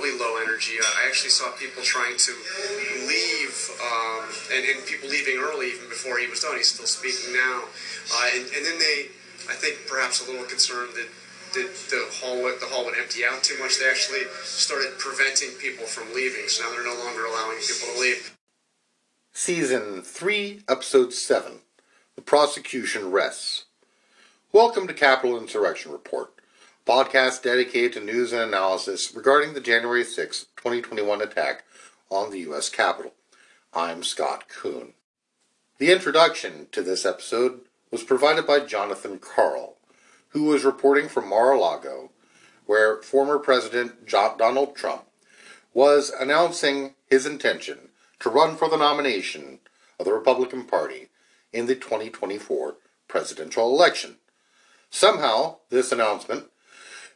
incredibly low energy. I actually saw people trying to leave, um, and, and, people leaving early even before he was done. He's still speaking now, uh, and, and, then they, I think, perhaps a little concerned that. that the hall the hall would empty out too much. They actually started preventing people from leaving, so now they're no longer allowing people to leave. Season three, episode seven. The prosecution rests. Welcome to Capitol Insurrection Report podcast dedicated to news and analysis regarding the January 6, 2021 attack on the U.S. Capitol. I'm Scott Kuhn. The introduction to this episode was provided by Jonathan Karl, who was reporting from Mar a Lago, where former President Donald Trump was announcing his intention to run for the nomination of the Republican Party in the 2024 presidential election. Somehow, this announcement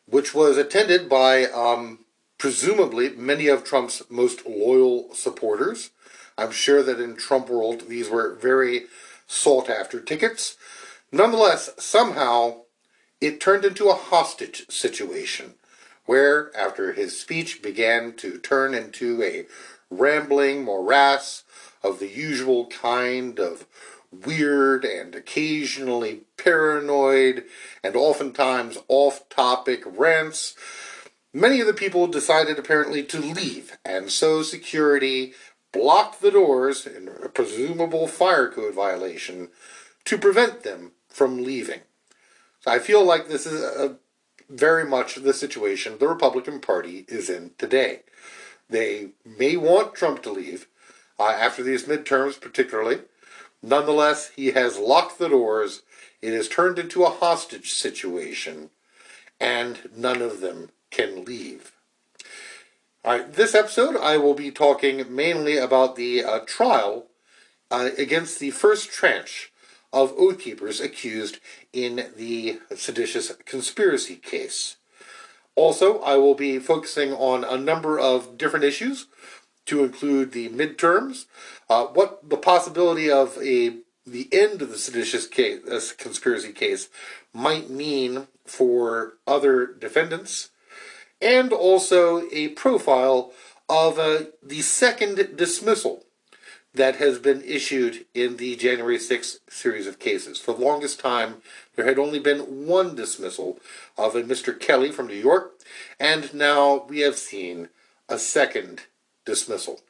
which was attended by um, presumably many of Trump's most loyal supporters. I'm sure that in Trump world these were very sought after tickets. Nonetheless, somehow it turned into a hostage situation where, after his speech began to turn into a rambling morass of the usual kind of weird and occasionally paranoid and oftentimes off topic rants, many of the people decided apparently to leave, and so security blocked the doors in a presumable fire code violation to prevent them from leaving. So I feel like this is a, very much the situation the Republican Party is in today. They may want Trump to leave uh, after these midterms, particularly. Nonetheless, he has locked the doors. It has turned into a hostage situation, and none of them can leave. All right, this episode I will be talking mainly about the uh, trial uh, against the first tranche of Oath Keepers accused in the seditious conspiracy case. Also, I will be focusing on a number of different issues to include the midterms, uh, what the possibility of a the end of the seditious case, uh, conspiracy case might mean for other defendants, and also a profile of uh, the second dismissal that has been issued in the January 6th series of cases. For the longest time, there had only been one dismissal of a Mr. Kelly from New York, and now we have seen a second dismissal.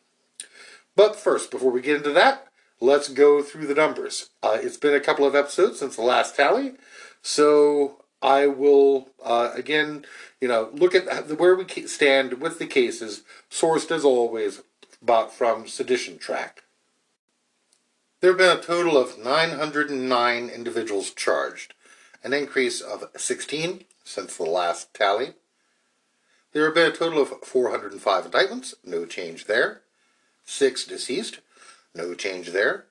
But first, before we get into that, let's go through the numbers. Uh, it's been a couple of episodes since the last tally, so I will uh, again, you know, look at where we stand with the cases, sourced as always, but from Sedition Track. There have been a total of 909 individuals charged, an increase of 16 since the last tally. There have been a total of 405 indictments, no change there. Six deceased, no change there.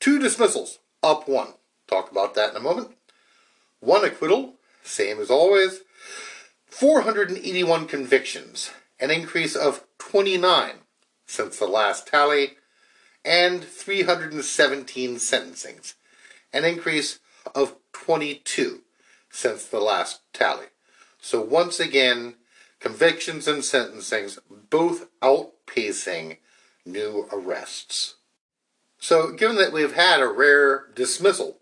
Two dismissals, up one. Talk about that in a moment. One acquittal, same as always. 481 convictions, an increase of 29 since the last tally, and 317 sentencings, an increase of 22 since the last tally. So once again, convictions and sentencings both outpacing new arrests. So, given that we've had a rare dismissal,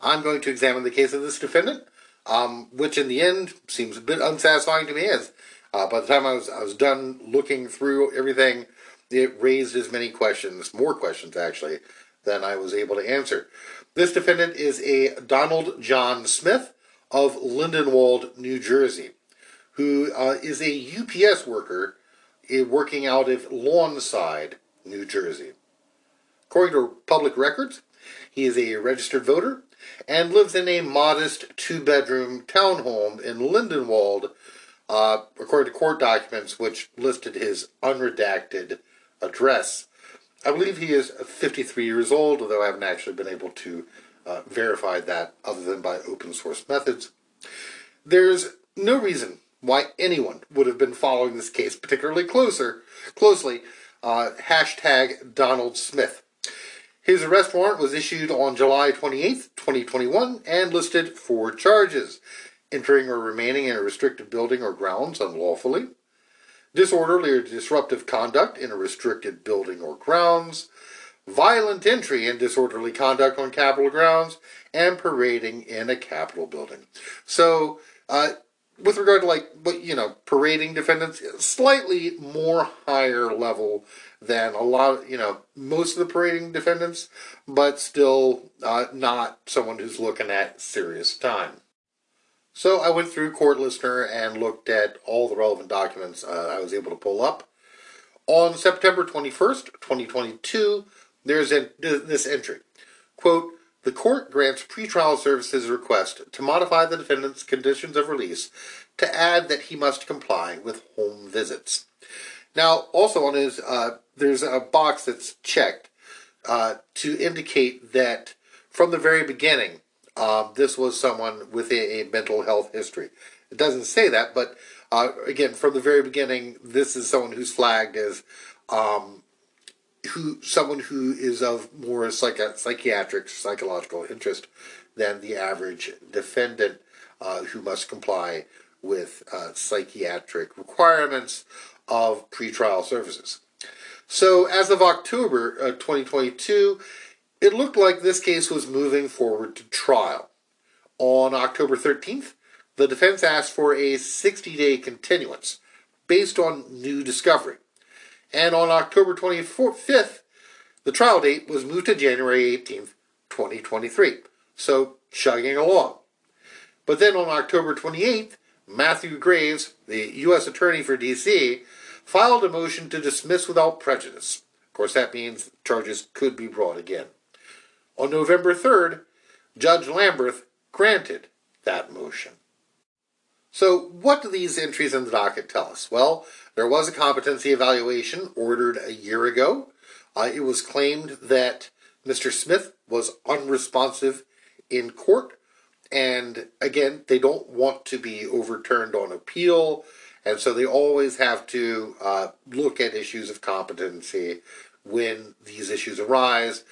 I'm going to examine the case of this defendant, um, which in the end seems a bit unsatisfying to me. As uh, by the time I was I was done looking through everything, it raised as many questions, more questions actually, than I was able to answer. This defendant is a Donald John Smith of Lindenwold, New Jersey who uh, is a UPS worker eh, working out of Lawnside, New Jersey. According to public records, he is a registered voter and lives in a modest two bedroom townhome in Lindenwold, uh, according to court documents which listed his unredacted address. I believe he is 53 years old, although I haven't actually been able to uh, verify that other than by open source methods. There's no reason why anyone would have been following this case particularly closer, closely. Uh, hashtag Donald Smith. His arrest warrant was issued on July 28, 2021, and listed four charges entering or remaining in a restricted building or grounds unlawfully, disorderly or disruptive conduct in a restricted building or grounds, violent entry and disorderly conduct on Capitol grounds, and parading in a Capitol building. So, uh, with regard to like you know, parading defendants, slightly more higher level than a lot, of, you know, most of the parading defendants, but still uh, not someone who's looking at serious time. So I went through Court Listener and looked at all the relevant documents uh, I was able to pull up. On September 21st, 2022, there's a, this entry. Quote, the court grants pretrial services request to modify the defendant's conditions of release to add that he must comply with home visits. Now, also on his, uh, there's a box that's checked uh, to indicate that from the very beginning, uh, this was someone with a, a, mental health history. It doesn't say that, but uh, again, from the very beginning, this is someone who's flagged as um, who someone who is of more psych- psychiatric psychological interest than the average defendant uh, who must comply with uh, psychiatric requirements of pretrial services. So, as of October uh, 2022, it looked like this case was moving forward to trial. On October 13th, the defense asked for a 60 day continuance based on new discovery. And on October 25th, the trial date was moved to January 18th, 2023. So, chugging along. But then on October 28th, Matthew Graves, the U.S. Attorney for D.C., filed a motion to dismiss without prejudice. Of course, that means charges could be brought again. On November 3rd, Judge Lamberth granted that motion. So, what do these entries in the docket tell us? Well, there was a competency evaluation ordered a year ago. Uh, it was claimed that Mr. Smith was unresponsive in court, and again, they don't want to be overturned on appeal, and so they always have to uh, look at issues of competency when these issues arise.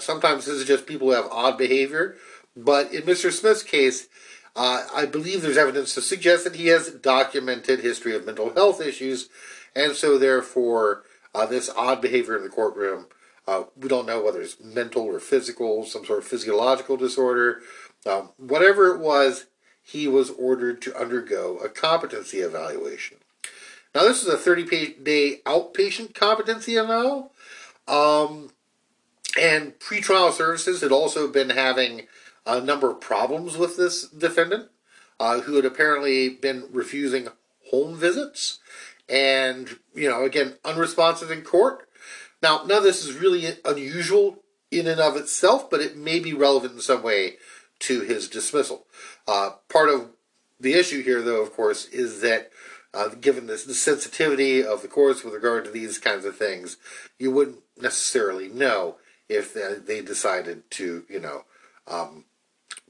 Sometimes this is just people who have odd behavior, but in Mr. Smith's case, uh, I believe there's evidence to suggest that he has documented history of mental health issues, and so therefore uh, this odd behavior in the courtroom. Uh, we don't know whether it's mental or physical, some sort of physiological disorder. Um, whatever it was, he was ordered to undergo a competency evaluation. Now, this is a 30 day outpatient competency eval. Um, and pretrial services had also been having a number of problems with this defendant, uh, who had apparently been refusing home visits and, you know, again, unresponsive in court. Now, none of this is really unusual in and of itself, but it may be relevant in some way to his dismissal. Uh, part of the issue here, though, of course, is that uh, given this, the sensitivity of the courts with regard to these kinds of things, you wouldn't necessarily know if they decided to, you know, um,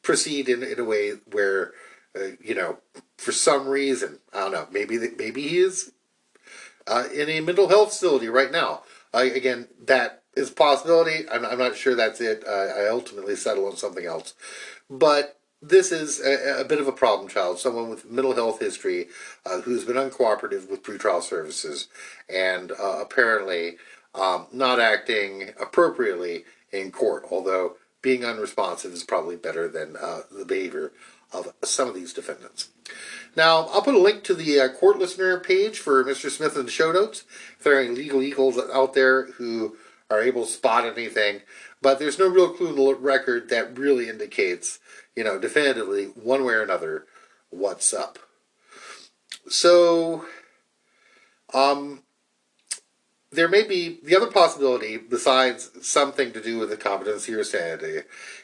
proceed in, in a way where, uh, you know, for some reason, I don't know, maybe maybe he is uh, in a mental health facility right now. again, that is possibility. I'm, I'm not sure that's it. I ultimately settle on something else. But this is a, a, bit of a problem child, someone with mental health history uh, who's been uncooperative with pretrial services and uh, apparently um, not acting appropriately in court, although being unresponsive is probably better than uh, the behavior of some of these defendants. Now, I'll put a link to the uh, court listener page for Mr. Smith in the show notes. If there are any legal eagles out there who are able to spot anything, but there's no real clue in the record that really indicates, you know, definitively, one way or another, what's up. So, um, there may be the other possibility, besides something to do with the competency or sanity,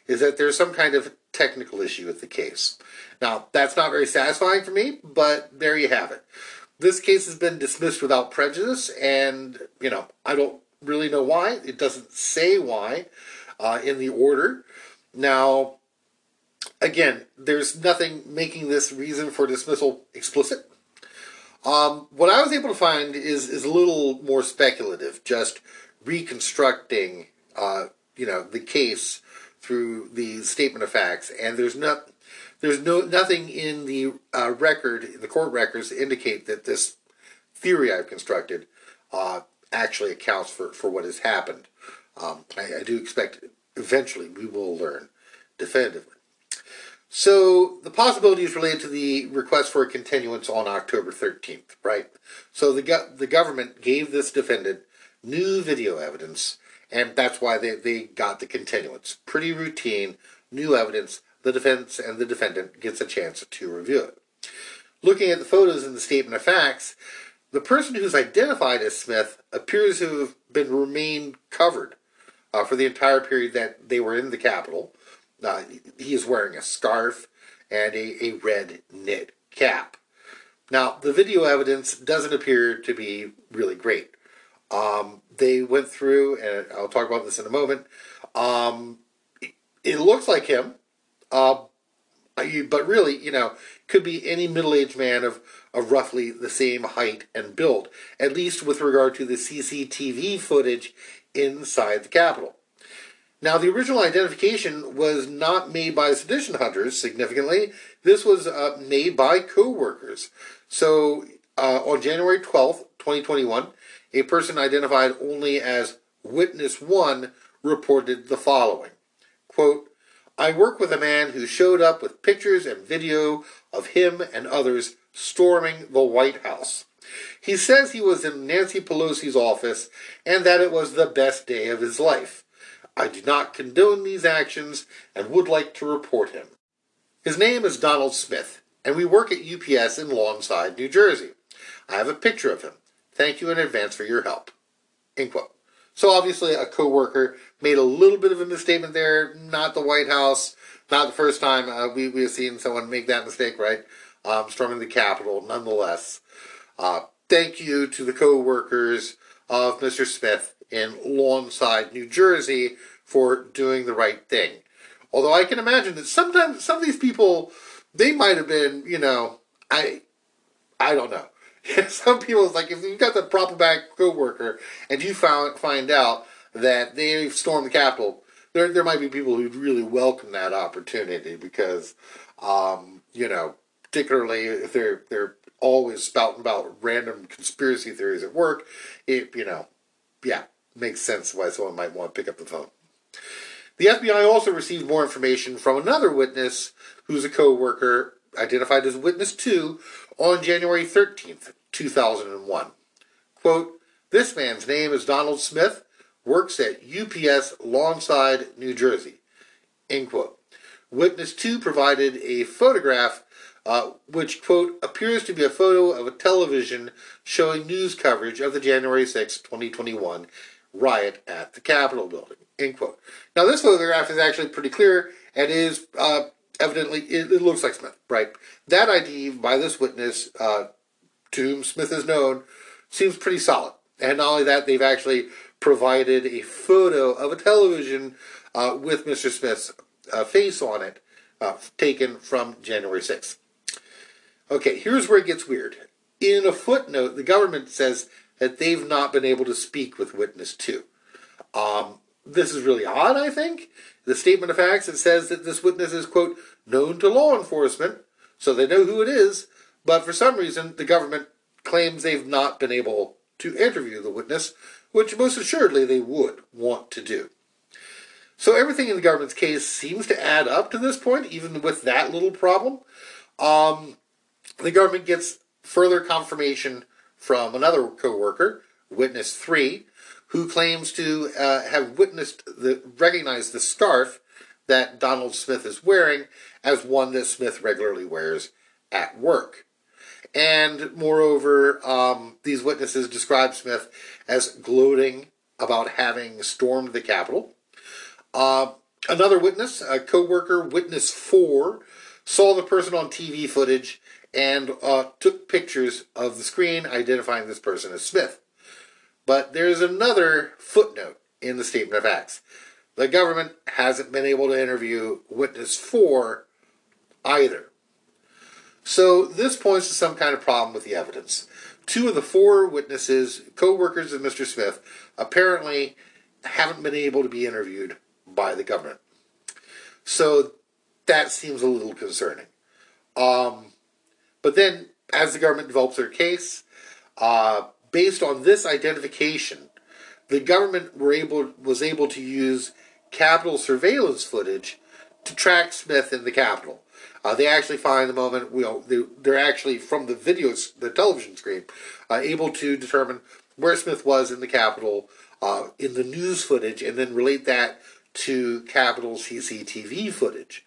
is that there's some kind of technical issue with the case. Now, that's not very satisfying for me, but there you have it. This case has been dismissed without prejudice, and, you know, I don't really know why. It doesn't say why uh, in the order. Now, again, there's nothing making this reason for dismissal explicit. Um, what I was able to find is is a little more speculative, just reconstructing, uh, you know, the case through the statement of facts, and there's not there's no nothing in the uh, record, the court records, to indicate that this theory I've constructed uh, actually accounts for, for what has happened. Um, I, I do expect eventually we will learn definitively. So the possibility is related to the request for a continuance on October 13th, right? So the go- the government gave this defendant new video evidence, and that's why they, they got the continuance. Pretty routine, new evidence. The defense and the defendant gets a chance to review it. Looking at the photos in the statement of facts, the person who's identified as Smith appears to have been remained covered uh, for the entire period that they were in the Capitol. Uh, he is wearing a scarf and a, a red knit cap. Now, the video evidence doesn't appear to be really great. Um, they went through, and I'll talk about this in a moment. Um, it looks like him, uh, but really, you know, could be any middle-aged man of, of roughly the same height and build, at least with regard to the CCTV footage inside the Capitol. Now, the original identification was not made by sedition hunters, significantly. This was uh, made by co workers. So, uh, on January 12th, 2021, a person identified only as Witness 1 reported the following Quote, I work with a man who showed up with pictures and video of him and others storming the White House. He says he was in Nancy Pelosi's office and that it was the best day of his life. I do not condone these actions and would like to report him. His name is Donald Smith, and we work at UPS in Lawnside, New Jersey. I have a picture of him. Thank you in advance for your help. End quote. So obviously a co-worker made a little bit of a misstatement there. Not the White House. Not the first time uh, we, we have seen someone make that mistake, right? Um, storming the Capitol, nonetheless. Uh, thank you to the co-workers of Mr. Smith in Lawnside, New Jersey, for doing the right thing. Although I can imagine that sometimes some of these people, they might have been, you know, I, I don't know. some people, like if you've got the problematic coworker and you found find out that they've stormed the Capitol, there there might be people who'd really welcome that opportunity because, um, you know, particularly if they're they're always spouting about random conspiracy theories at work, it you know, yeah, makes sense why someone might want to pick up the phone. The FBI also received more information from another witness who's a co worker identified as Witness 2 on January 13th, 2001. Quote, This man's name is Donald Smith, works at UPS Lawnside, New Jersey. End quote. Witness 2 provided a photograph uh, which, quote, appears to be a photo of a television showing news coverage of the January 6, 2021 riot at the Capitol building. End quote. Now, this photograph is actually pretty clear and is uh, evidently, it, it, looks like Smith, right? That ID by this witness, uh, to whom Smith is known, seems pretty solid. And not only that, they've actually provided a photo of a television uh, with Mr. Smith's uh, face on it, uh, taken from January 6th. Okay, here's where it gets weird. In a footnote, the government says that they've not been able to speak with witness two. Um, this is really odd, I think. The statement of facts, it says that this witness is, quote, known to law enforcement, so they know who it is, but for some reason, the government claims they've not been able to interview the witness, which most assuredly they would want to do. So everything in the government's case seems to add up to this point, even with that little problem. Um, the government gets further confirmation from another co-worker, witness three, who claims to uh, have witnessed the recognized the scarf that Donald Smith is wearing as one that Smith regularly wears at work. And moreover, um, these witnesses describe Smith as gloating about having stormed the Capitol. Uh, another witness, a co-worker, witness four, saw the person on TV footage and uh, took pictures of the screen identifying this person as Smith. But there's another footnote in the statement of facts. The government hasn't been able to interview witness 4 either. So this points to some kind of problem with the evidence. Two of the four witnesses, co-workers of Mr. Smith, apparently haven't been able to be interviewed by the government. So that seems a little concerning. Um, but then, as the government develops their case, Uh, based on this identification, the government were able was able to use Capitol surveillance footage to track Smith in the Capitol. Uh, they actually find the moment, know, they, they're actually from the videos, the television screen, uh, able to determine where Smith was in the Capitol uh, in the news footage and then relate that to Capitol CCTV footage.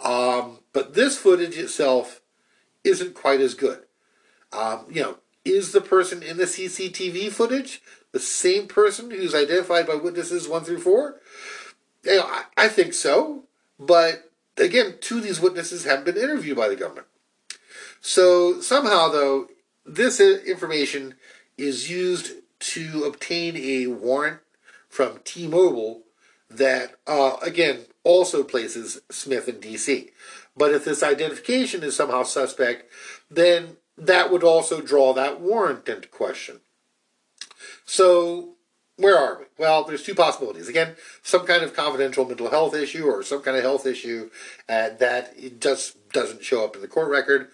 Um, but this footage itself isn't quite as good. Um, you know, is the person in the CCTV footage the same person who's identified by witnesses one through four? You know, I, I think so, but again, two of these witnesses haven't been interviewed by the government. So somehow, though, this information is used to obtain a warrant from T-Mobile that, uh, again, also places Smith in D.C. But if this identification is somehow suspect, then that would also draw that warrant into question. So where are we? Well, there's two possibilities. Again, some kind of confidential mental health issue or some kind of health issue uh, that just doesn't show up in the court record.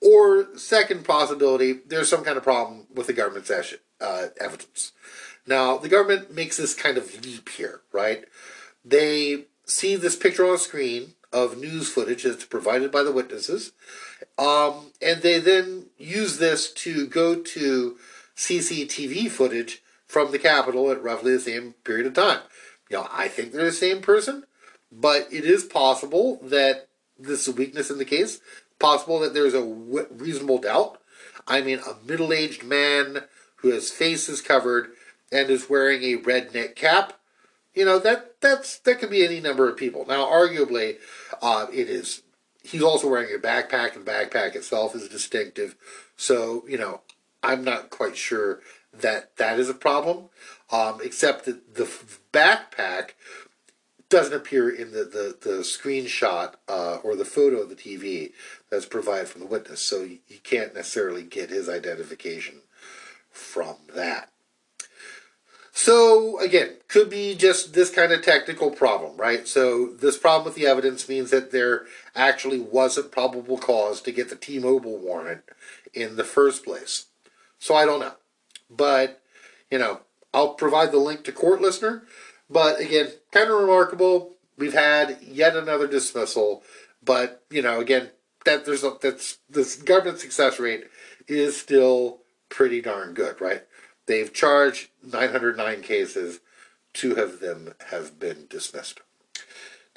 Or second possibility, there's some kind of problem with the government's uh, evidence. Now, the government makes this kind of leap here, right? They see this picture on the screen of news footage that's provided by the witnesses, um, and they then use this to go to CCTV footage from the Capitol at roughly the same period of time. You know, I think they're the same person, but it is possible that this is a weakness in the case. Possible that there's a reasonable doubt. I mean, a middle aged man who has faces covered and is wearing a red knit cap. You know that that's that could be any number of people. Now, arguably, uh, it is. He's also wearing a backpack, and backpack itself is distinctive. So you know, I'm not quite sure that that is a problem, um, except that the backpack doesn't appear in the, the, the screenshot uh, or the photo of the TV that's provided from the witness, so you, you can't necessarily get his identification from that. So again, could be just this kind of technical problem, right? So this problem with the evidence means that there actually wasn't probable cause to get the T-Mobile warrant in the first place. So I don't know. But, you know, I'll provide the link to court listener. But again, kind of remarkable. We've had yet another dismissal, but you know, again, that there's a that's this government success rate is still pretty darn good, right? They've charged 909 cases, two of them have been dismissed.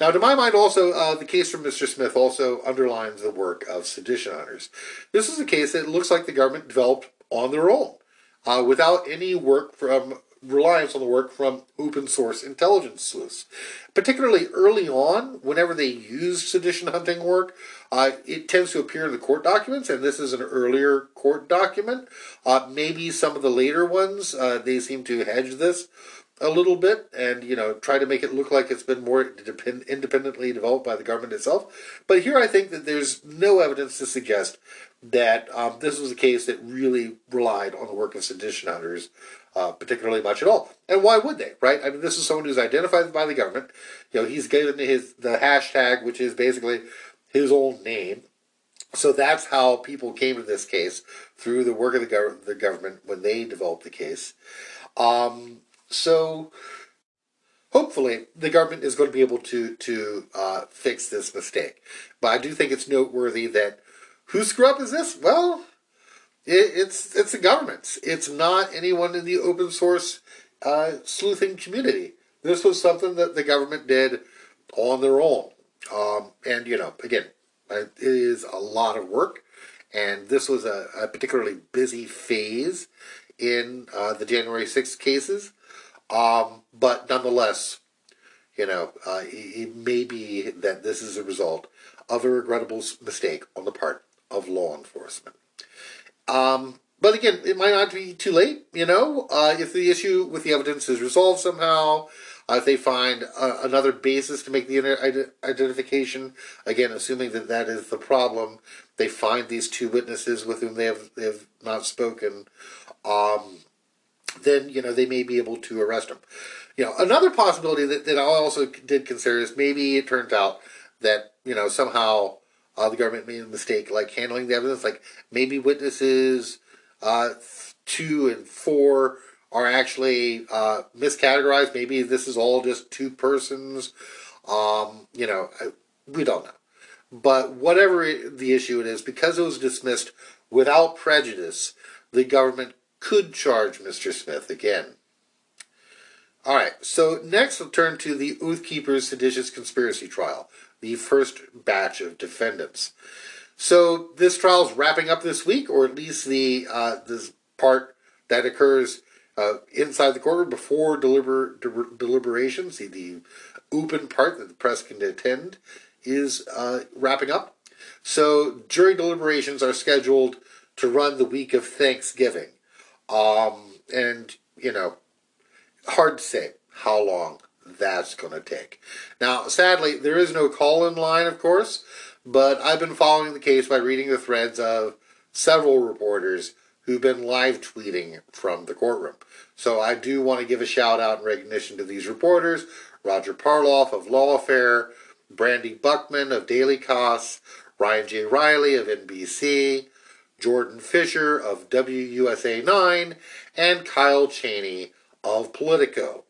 Now, to my mind, also, uh, the case from Mr. Smith also underlines the work of sedition hunters. This is a case that looks like the government developed on their own uh, without any work from reliance on the work from open source intelligence sleuths. Particularly early on, whenever they used sedition hunting work, uh, it tends to appear in the court documents, and this is an earlier court document. Uh, maybe some of the later ones, uh, they seem to hedge this a little bit and you know try to make it look like it's been more independently developed by the government itself but here i think that there's no evidence to suggest that um, this was a case that really relied on the work of sedition hunters uh, particularly much at all. And why would they, right? I mean, this is someone who's identified by the government. You know, he's given his the hashtag, which is basically his own name. So that's how people came to this case through the work of the, gov- the government when they developed the case. Um, so hopefully the government is going to be able to to uh, fix this mistake. But I do think it's noteworthy that whose screw up is this? Well, it, it's it's the government's. It's not anyone in the open source uh, sleuthing community. This was something that the government did on their own. Um, and you know, again, it is a lot of work, and this was a, a particularly busy phase in uh, the January 6th cases. Um, but nonetheless, you know, uh, it, it may be that this is a result of a regrettable mistake on the part of law enforcement. Um, but again, it might not be too late, you know, uh, if the issue with the evidence is resolved somehow, uh, if they find uh, another basis to make the identification, again, assuming that that is the problem, they find these two witnesses with whom they have, they have not spoken, um, then, you know, they may be able to arrest them. You know, another possibility that, that I also did consider is maybe it turns out that, you know, somehow uh, the government made a mistake, like handling the evidence. Like maybe witnesses uh, two and four are actually uh, miscategorized. Maybe this is all just two persons. Um, you know, we don't know. But whatever the issue it is, because it was dismissed without prejudice, the government could charge Mr. Smith again. All right, so next we'll turn to the Oath Keepers seditious conspiracy trial, the first batch of defendants. So this trial is wrapping up this week, or at least the uh, this part that occurs uh, inside the courtroom before deliber- de- deliberations, the, the open part that the press can attend, is uh, wrapping up. So jury deliberations are scheduled to run the week of Thanksgiving. Um, and, you know, hard to say how long that's going to take. Now, sadly, there is no call in line, of course, but I've been following the case by reading the threads of several reporters who've been live tweeting from the courtroom. So I do want to give a shout out and recognition to these reporters Roger Parloff of Lawfare, Brandi Buchman of Daily Kos, Ryan J. Reilly of NBC, Jordan Fisher of WUSA 9, and Kyle Cheney of Politico.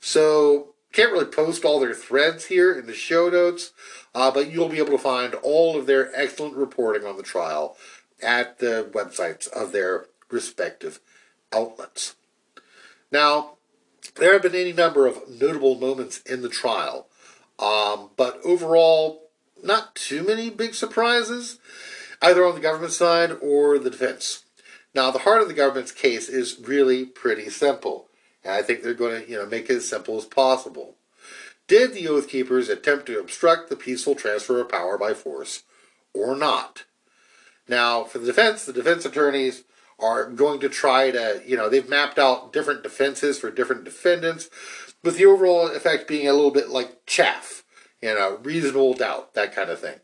So, can't really post all their threads here in the show notes, uh, but you'll be able to find all of their excellent reporting on the trial at the websites of their respective outlets. Now, there have been any number of notable moments in the trial, um, but overall, not too many big surprises either on the government side or the defense. Now, the heart of the government's case is really pretty simple, and I think they're going to, you know, make it as simple as possible. Did the Oath Keepers attempt to obstruct the peaceful transfer of power by force or not? Now, for the defense, the defense attorneys are going to try to, you know, they've mapped out different defenses for different defendants, with the overall effect being a little bit like chaff, you know, reasonable doubt, that kind of thing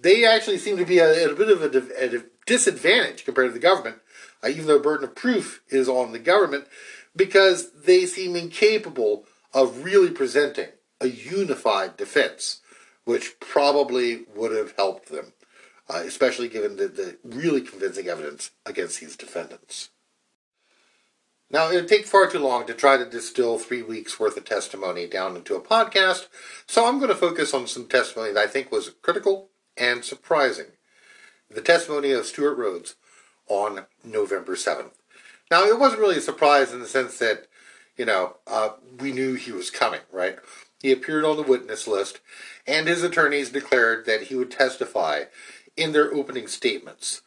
they actually seem to be a, a bit of a, a, disadvantage compared to the government, uh, even though burden of proof is on the government, because they seem incapable of really presenting a unified defense, which probably would have helped them, uh, especially given the, the really convincing evidence against these defendants. Now, it would take far too long to try to distill three weeks' worth of testimony down into a podcast, so I'm going to focus on some testimony that I think was critical and surprising the testimony of Stewart Rhodes on November 7th. Now, it wasn't really a surprise in the sense that, you know, uh, we knew he was coming, right? He appeared on the witness list, and his attorneys declared that he would testify in their opening statements.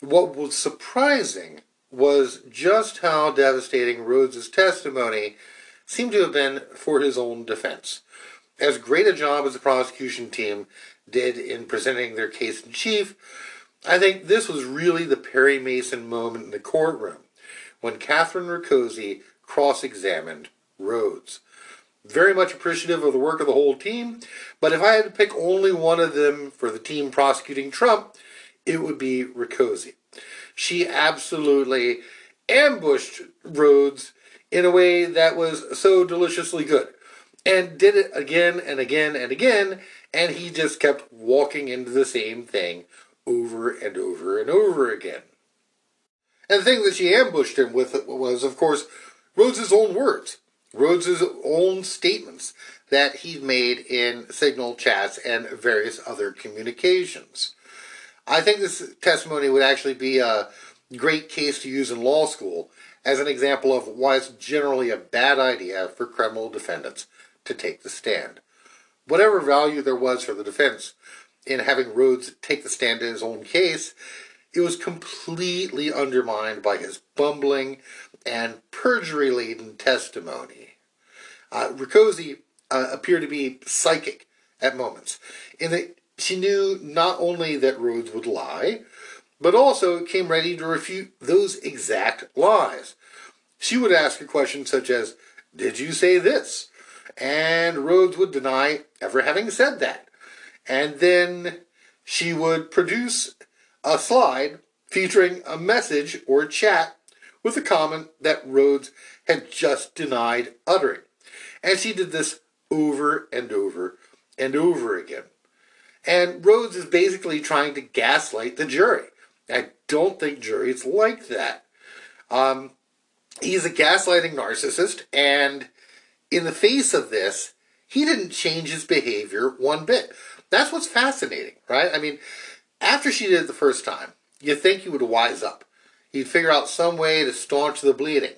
What was surprising was just how devastating Rhodes's testimony seemed to have been for his own defense. As great a job as the prosecution team did in presenting their case in chief, I think this was really the Perry Mason moment in the courtroom when Kathryn Rakoczy cross examined Rhodes. Very much appreciative of the work of the whole team, but if I had to pick only one of them for the team prosecuting Trump, it would be Rakoczy. She absolutely ambushed Rhodes in a way that was so deliciously good and did it again and again and again and he just kept walking into the same thing over and over and over again. And the thing that she ambushed him with was, of course, Rhodes's own words, Rhodes's own statements that he made in signal chats and various other communications. I think this testimony would actually be a great case to use in law school as an example of why it's generally a bad idea for criminal defendants to take the stand whatever value there was for the defense in having Rhodes take the stand in his own case, it was completely undermined by his bumbling and perjury laden testimony. Uh, Rakoczy uh, appeared to be psychic at moments, in that she knew not only that Rhodes would lie, but also came ready to refute those exact lies. She would ask a question such as, Did you say this? and Rhodes would deny ever having said that. And then she would produce a slide featuring a message or chat with a comment that Rhodes had just denied uttering. And she did this over and over and over again. And Rhodes is basically trying to gaslight the jury. I don't think juries like that. Um, he's a gaslighting narcissist, and in the face of this, he didn't change his behavior one bit. That's what's fascinating, right? I mean, after she did it the first time, you'd think he would wise up. He'd figure out some way to staunch the bleeding.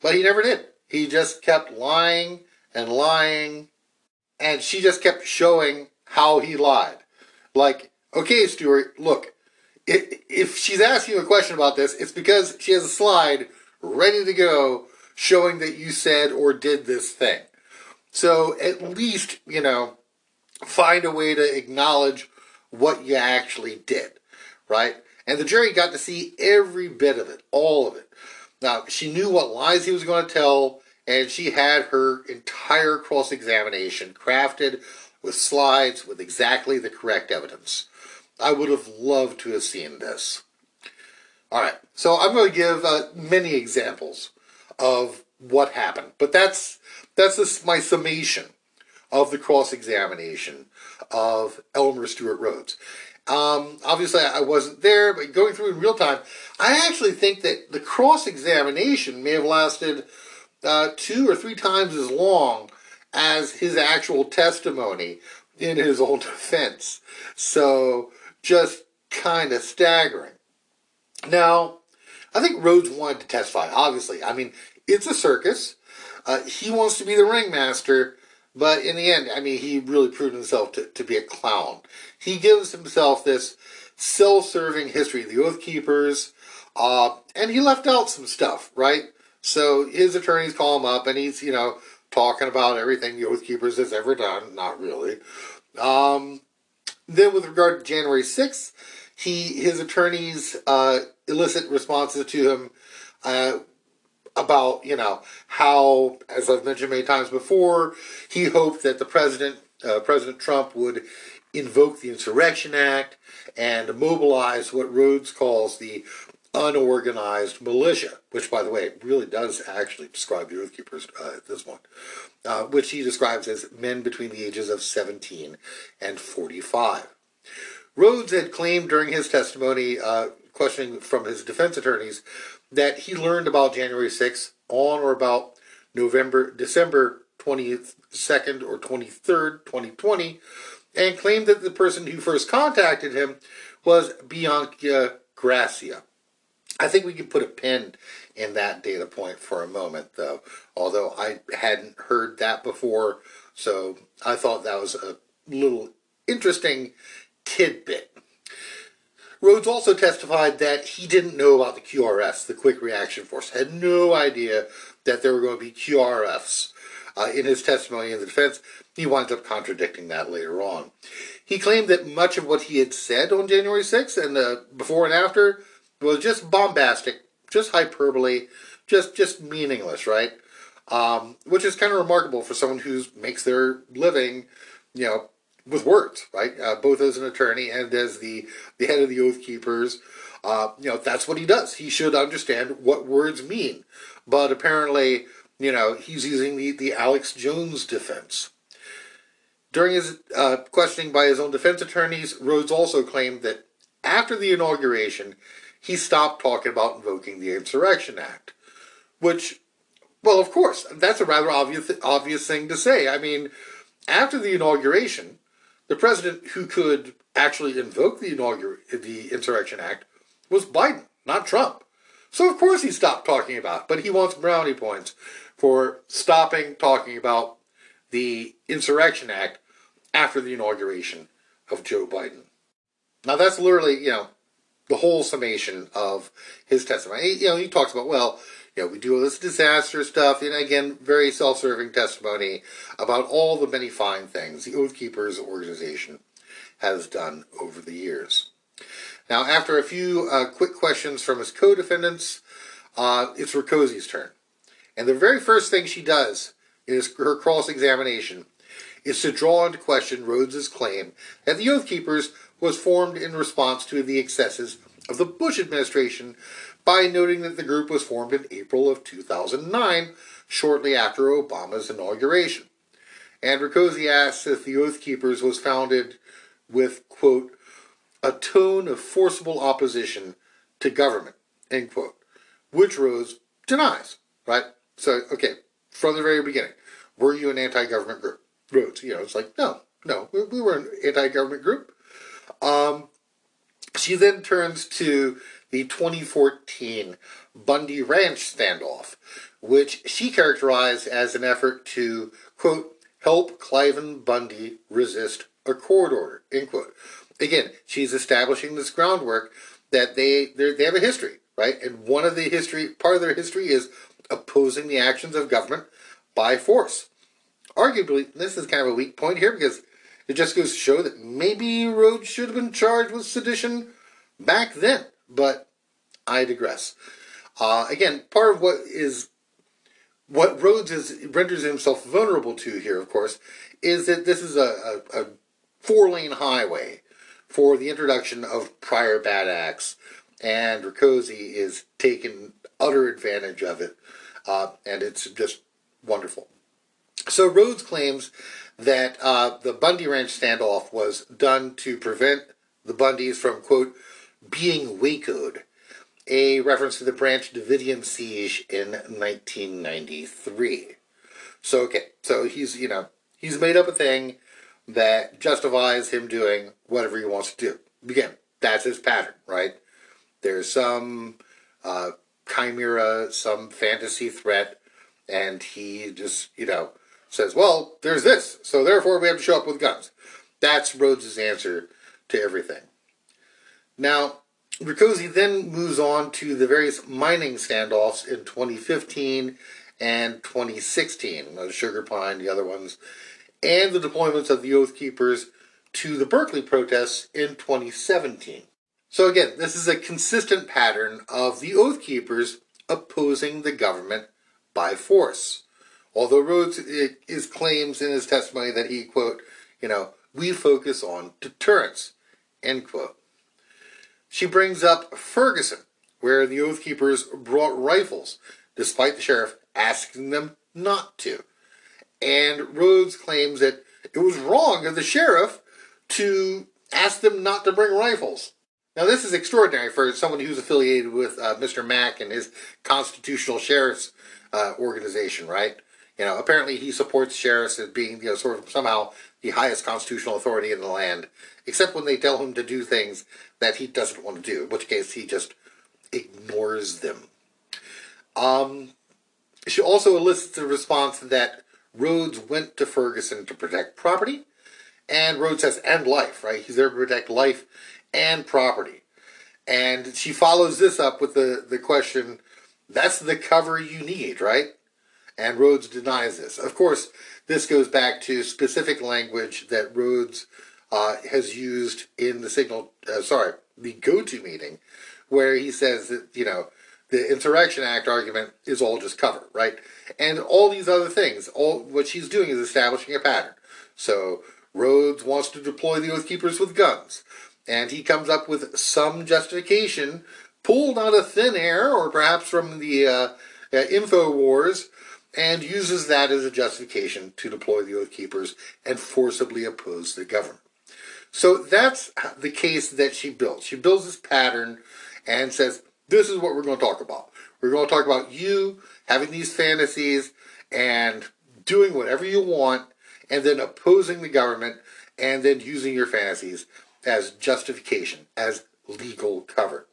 But he never did. He just kept lying and lying, and she just kept showing how he lied. Like, okay, Stewart, look, if she's asking you a question about this, it's because she has a slide ready to go showing that you said or did this thing. So at least, you know, find a way to acknowledge what you actually did, right? And the jury got to see every bit of it, all of it. Now, she knew what lies he was going to tell, and she had her entire cross examination crafted with slides with exactly the correct evidence. I would have loved to have seen this. All right, so I'm going to give uh, many examples of what happened, but that's that's this, my summation of the cross examination of Elmer Stewart Rhodes. Um, obviously, I wasn't there, but going through in real time, I actually think that the cross examination may have lasted uh, two or three times as long as his actual testimony in his own defense. So, just kind of staggering. Now, I think Rhodes wanted to testify, obviously. I mean, it's a circus. Uh, he wants to be the ringmaster, but in the end, I mean, he really proved himself to, to be a clown. He gives himself this self serving history, of the Oath Keepers, uh, and he left out some stuff, right? So his attorneys call him up and he's, you know, talking about everything the Oath Keepers has ever done. Not really. Um, then with regard to January 6th, he his attorneys uh, elicit responses to him uh, about you know how, as I've mentioned many times before, he hoped that the president, uh, President Trump, would invoke the Insurrection Act and mobilize what Rhodes calls the unorganized militia, which, by the way, really does actually describe the Oath Keepers uh, at this point, uh, which he describes as men between the ages of 17 and 45. Rhodes had claimed during his testimony, uh, questioning from his defense attorneys, that he learned about January 6th on or about November, December 22nd or 23rd, 2020, and claimed that the person who first contacted him was Bianca Gracia. I think we can put a pin in that data point for a moment, though, although I hadn't heard that before, so I thought that was a little interesting tidbit. Rhodes also testified that he didn't know about the QRF, the Quick Reaction Force, had no idea that there were going to be QRFs. Uh, in his testimony in the defense, he winds up contradicting that later on. He claimed that much of what he had said on January 6th and the before and after was just bombastic, just hyperbole, just just meaningless, right? Um, which is kind of remarkable for someone who makes their living, you know, with words, right? Uh, both as an attorney and as the, the head of the Oath Keepers. Uh, you know, that's what he does. He should understand what words mean. But apparently, you know, he's using the, the Alex Jones defense. During his uh, questioning by his own defense attorneys, Rhodes also claimed that after the inauguration, he stopped talking about invoking the Insurrection Act. Which, well, of course, that's a rather obvious, obvious thing to say. I mean, after the inauguration, the president who could actually invoke the inaugur- the Insurrection Act was Biden, not Trump. So of course he stopped talking about it, but he wants brownie points for stopping talking about the Insurrection Act after the inauguration of Joe Biden. Now that's literally, you know, the whole summation of his testimony. You know, he talks about, well, you know, we do all this disaster stuff, and again, very self-serving testimony about all the many fine things the Oath Keepers organization has done over the years. Now, after a few uh, quick questions from his co-defendants, uh, it's Rakoczy's turn. And the very first thing she does is her cross-examination is to draw into question Rhodes's claim that the Oath Keepers was formed in response to the excesses of the Bush administration by noting that the group was formed in April of 2009, shortly after Obama's inauguration. And Rakoczy asks if the Oath Keepers was founded with, quote, a tone of forcible opposition to government, end quote, which Rhodes denies, right? So, okay, from the very beginning, were you an anti-government group? Rhodes, you know, it's like, no, no, we, we were an anti-government group. Um, she then turns to the 2014 Bundy Ranch standoff, which she characterized as an effort to, quote, help Cliven Bundy resist a court order, end quote. Again, she's establishing this groundwork that they they have a history, right? And one of the history, part of their history is opposing the actions of government by force. Arguably, this is kind of a weak point here because it just goes to show that maybe Rhodes should have been charged with sedition back then. But I digress. Uh, again, part of what is what Rhodes is renders himself vulnerable to here, of course, is that this is a, a, a four lane highway for the introduction of prior bad acts, and Rakoczy is taking utter advantage of it, uh, and it's just wonderful. So Rhodes claims that uh, the Bundy Ranch standoff was done to prevent the Bundys from, quote, being Wacoed, a reference to the Branch Davidian siege in 1993. So, okay, so he's, you know, he's made up a thing that justifies him doing whatever he wants to do. Again, that's his pattern, right? There's some uh, chimera, some fantasy threat, and he just, you know, says, well, there's this, so therefore we have to show up with guns. That's Rhodes' answer to everything. Now, Rakoczy then moves on to the various mining standoffs in 2015 and 2016, the Sugar Pine, the other ones, and the deployments of the Oath Keepers to the Berkeley protests in 2017. So again, this is a consistent pattern of the Oath Keepers opposing the government by force. Although Rhodes eh, is claims in his testimony that he, quote, you know, we focus on deterrence, end quote. She brings up Ferguson, where the Oath Keepers brought rifles, despite the sheriff asking them not to. And Rhodes claims that it was wrong of the sheriff to ask them not to bring rifles. Now, this is extraordinary for someone who's affiliated with uh, Mr. Mack and his constitutional sheriff's uh, organization, right? You know, apparently he supports sheriffs as being, you know, sort of somehow the highest constitutional authority in the land, except when they tell him to do things that he doesn't want to do, in which case he just ignores them. Um, she also elicits a response that Rhodes went to Ferguson to protect property, and Rhodes says, and life, right? He's there to protect life and property. And she follows this up with the, the question, that's the cover you need, right? And Rhodes denies this. Of course, this goes back to specific language that Rhodes uh, has used in the signal, uh, sorry, the GoToMeeting, where he says that, you know, the Insurrection Act argument is all just cover, right? And all these other things, all what she's doing is establishing a pattern. So Rhodes wants to deploy the Oath Keepers with guns, and he comes up with some justification pulled out of thin air, or perhaps from the uh, uh, Infowars, and uses that as a justification to deploy the Oath Keepers and forcibly oppose the government. So that's the case that she builds. She builds this pattern and says, this is what we're going to talk about. We're going to talk about you having these fantasies and doing whatever you want and then opposing the government and then using your fantasies as justification, as legal cover.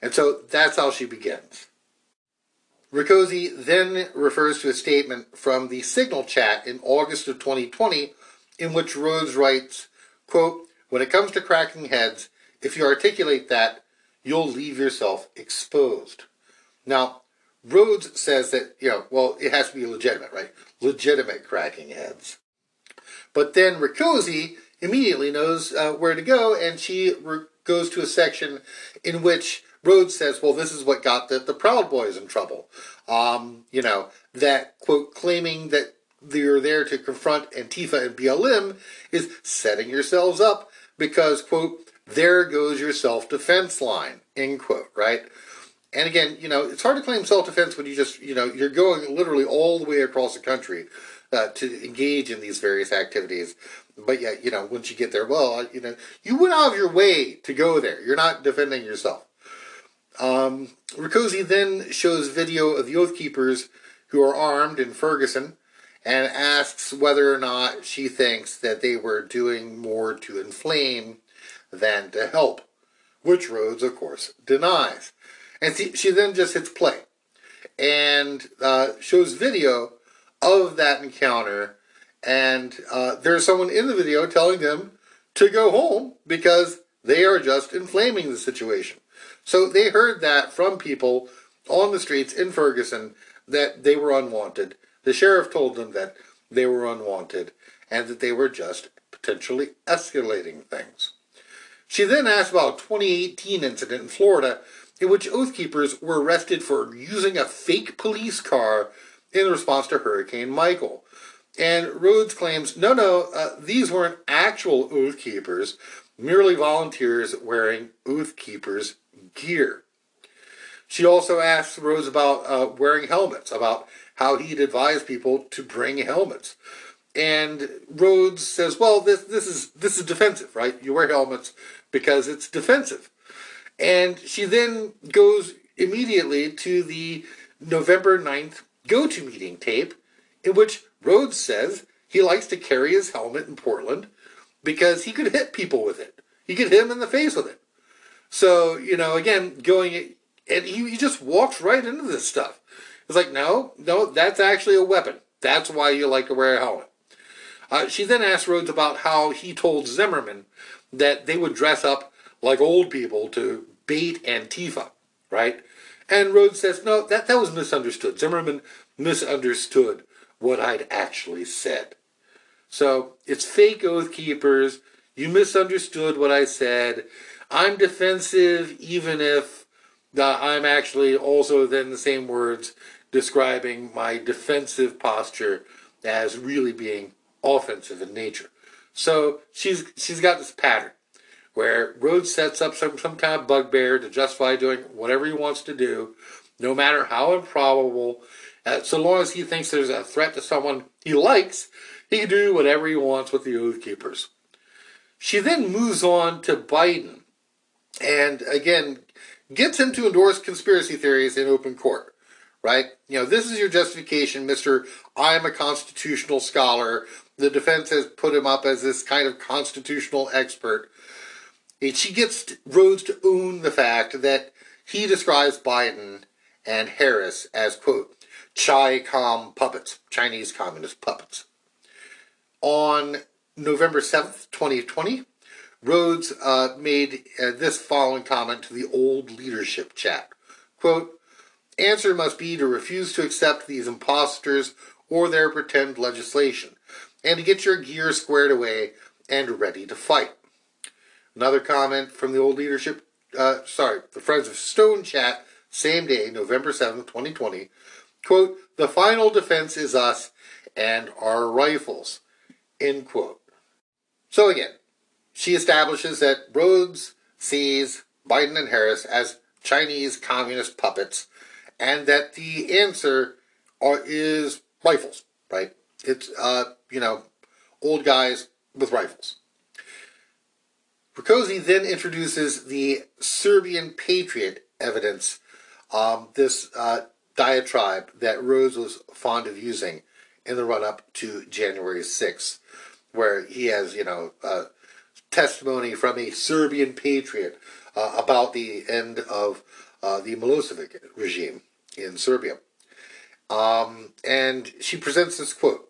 And so that's how she begins. Rakoczy then refers to a statement from the Signal chat in August of 2020 in which Rhodes writes, quote, when it comes to cracking heads, if you articulate that, you'll leave yourself exposed. Now, Rhodes says that, you know, well, it has to be legitimate, right? Legitimate cracking heads. But then Rakoczy immediately knows uh, where to go, and she re- goes to a section in which Rhodes says, well, this is what got the, the Proud Boys in trouble. Um, you know, that, quote, claiming that you're there to confront Antifa and BLM is setting yourselves up because, quote, there goes your self defense line, end quote, right? And again, you know, it's hard to claim self defense when you just, you know, you're going literally all the way across the country uh, to engage in these various activities. But yet, you know, once you get there, well, you know, you went out of your way to go there. You're not defending yourself. Um, then shows video of the Oath Keepers who are armed in Ferguson and asks whether or not she thinks that they were doing more to inflame than to help, which Rhodes, of course, denies. And she then just hits play and uh, shows video of that encounter. And uh, there's someone in the video telling them to go home because they are just inflaming the situation. So they heard that from people on the streets in Ferguson that they were unwanted. The sheriff told them that they were unwanted and that they were just potentially escalating things. She then asked about a 2018 incident in Florida in which Oath Keepers were arrested for using a fake police car in response to Hurricane Michael. And Rhodes claims, no, no, uh, these weren't actual Oath Keepers, merely volunteers wearing Oath Keepers gear. She also asks Rhodes about uh, wearing helmets, about how he'd advise people to bring helmets. And Rhodes says, well, this, this, is, this is defensive, right? You wear helmets because it's defensive. And she then goes immediately to the November 9th GoToMeeting tape, in which Rhodes says he likes to carry his helmet in Portland because he could hit people with it. He could hit them in the face with it. So, you know, again, going, and he, he just walks right into this stuff. It's like, no, no, that's actually a weapon. That's why you like to wear a helmet. Uh, she then asked Rhodes about how he told Zimmerman that they would dress up like old people to bait Antifa, right? And Rhodes says, no, that, that was misunderstood. Zimmerman misunderstood what I'd actually said. So it's fake Oath Keepers. You misunderstood what I said. I'm defensive, even if I'm actually also then the same words describing my defensive posture as really being offensive in nature. So she's she's got this pattern where Rhodes sets up some, some kind of bugbear to justify doing whatever he wants to do, no matter how improbable. Uh, so long as he thinks there's a threat to someone he likes, he can do whatever he wants with the Oath Keepers. She then moves on to Biden and again gets him to endorse conspiracy theories in open court. Right? You know, this is your justification, Mr. I'm a constitutional scholar. The defense has put him up as this kind of constitutional expert And she gets Rhodes to own the fact that he describes Biden and Harris as, quote, Chi Com puppets, Chinese communist puppets. On November 7th, 2020, Rhodes uh, made uh, this following comment to the old leadership chat. Quote, Answer must be to refuse to accept these impostors or their pretend legislation, and to get your gear squared away and ready to fight. Another comment from the old leadership, uh, sorry, the Friends of Stone chat, same day, November 7th, 2020. Quote, the final defense is us and our rifles, end quote. So again, she establishes that Rhodes sees Biden and Harris as Chinese communist puppets and that the answer are, is rifles, right? It's, uh, you know, old guys with rifles. Rakoczy then introduces the Serbian Patriot evidence, um, this uh, diatribe that Rhodes was fond of using in the run up to January 6th, where he has, you know, uh, testimony from a Serbian patriot uh, about the end of uh, the Milosevic regime in Serbia. Um, and she presents this quote,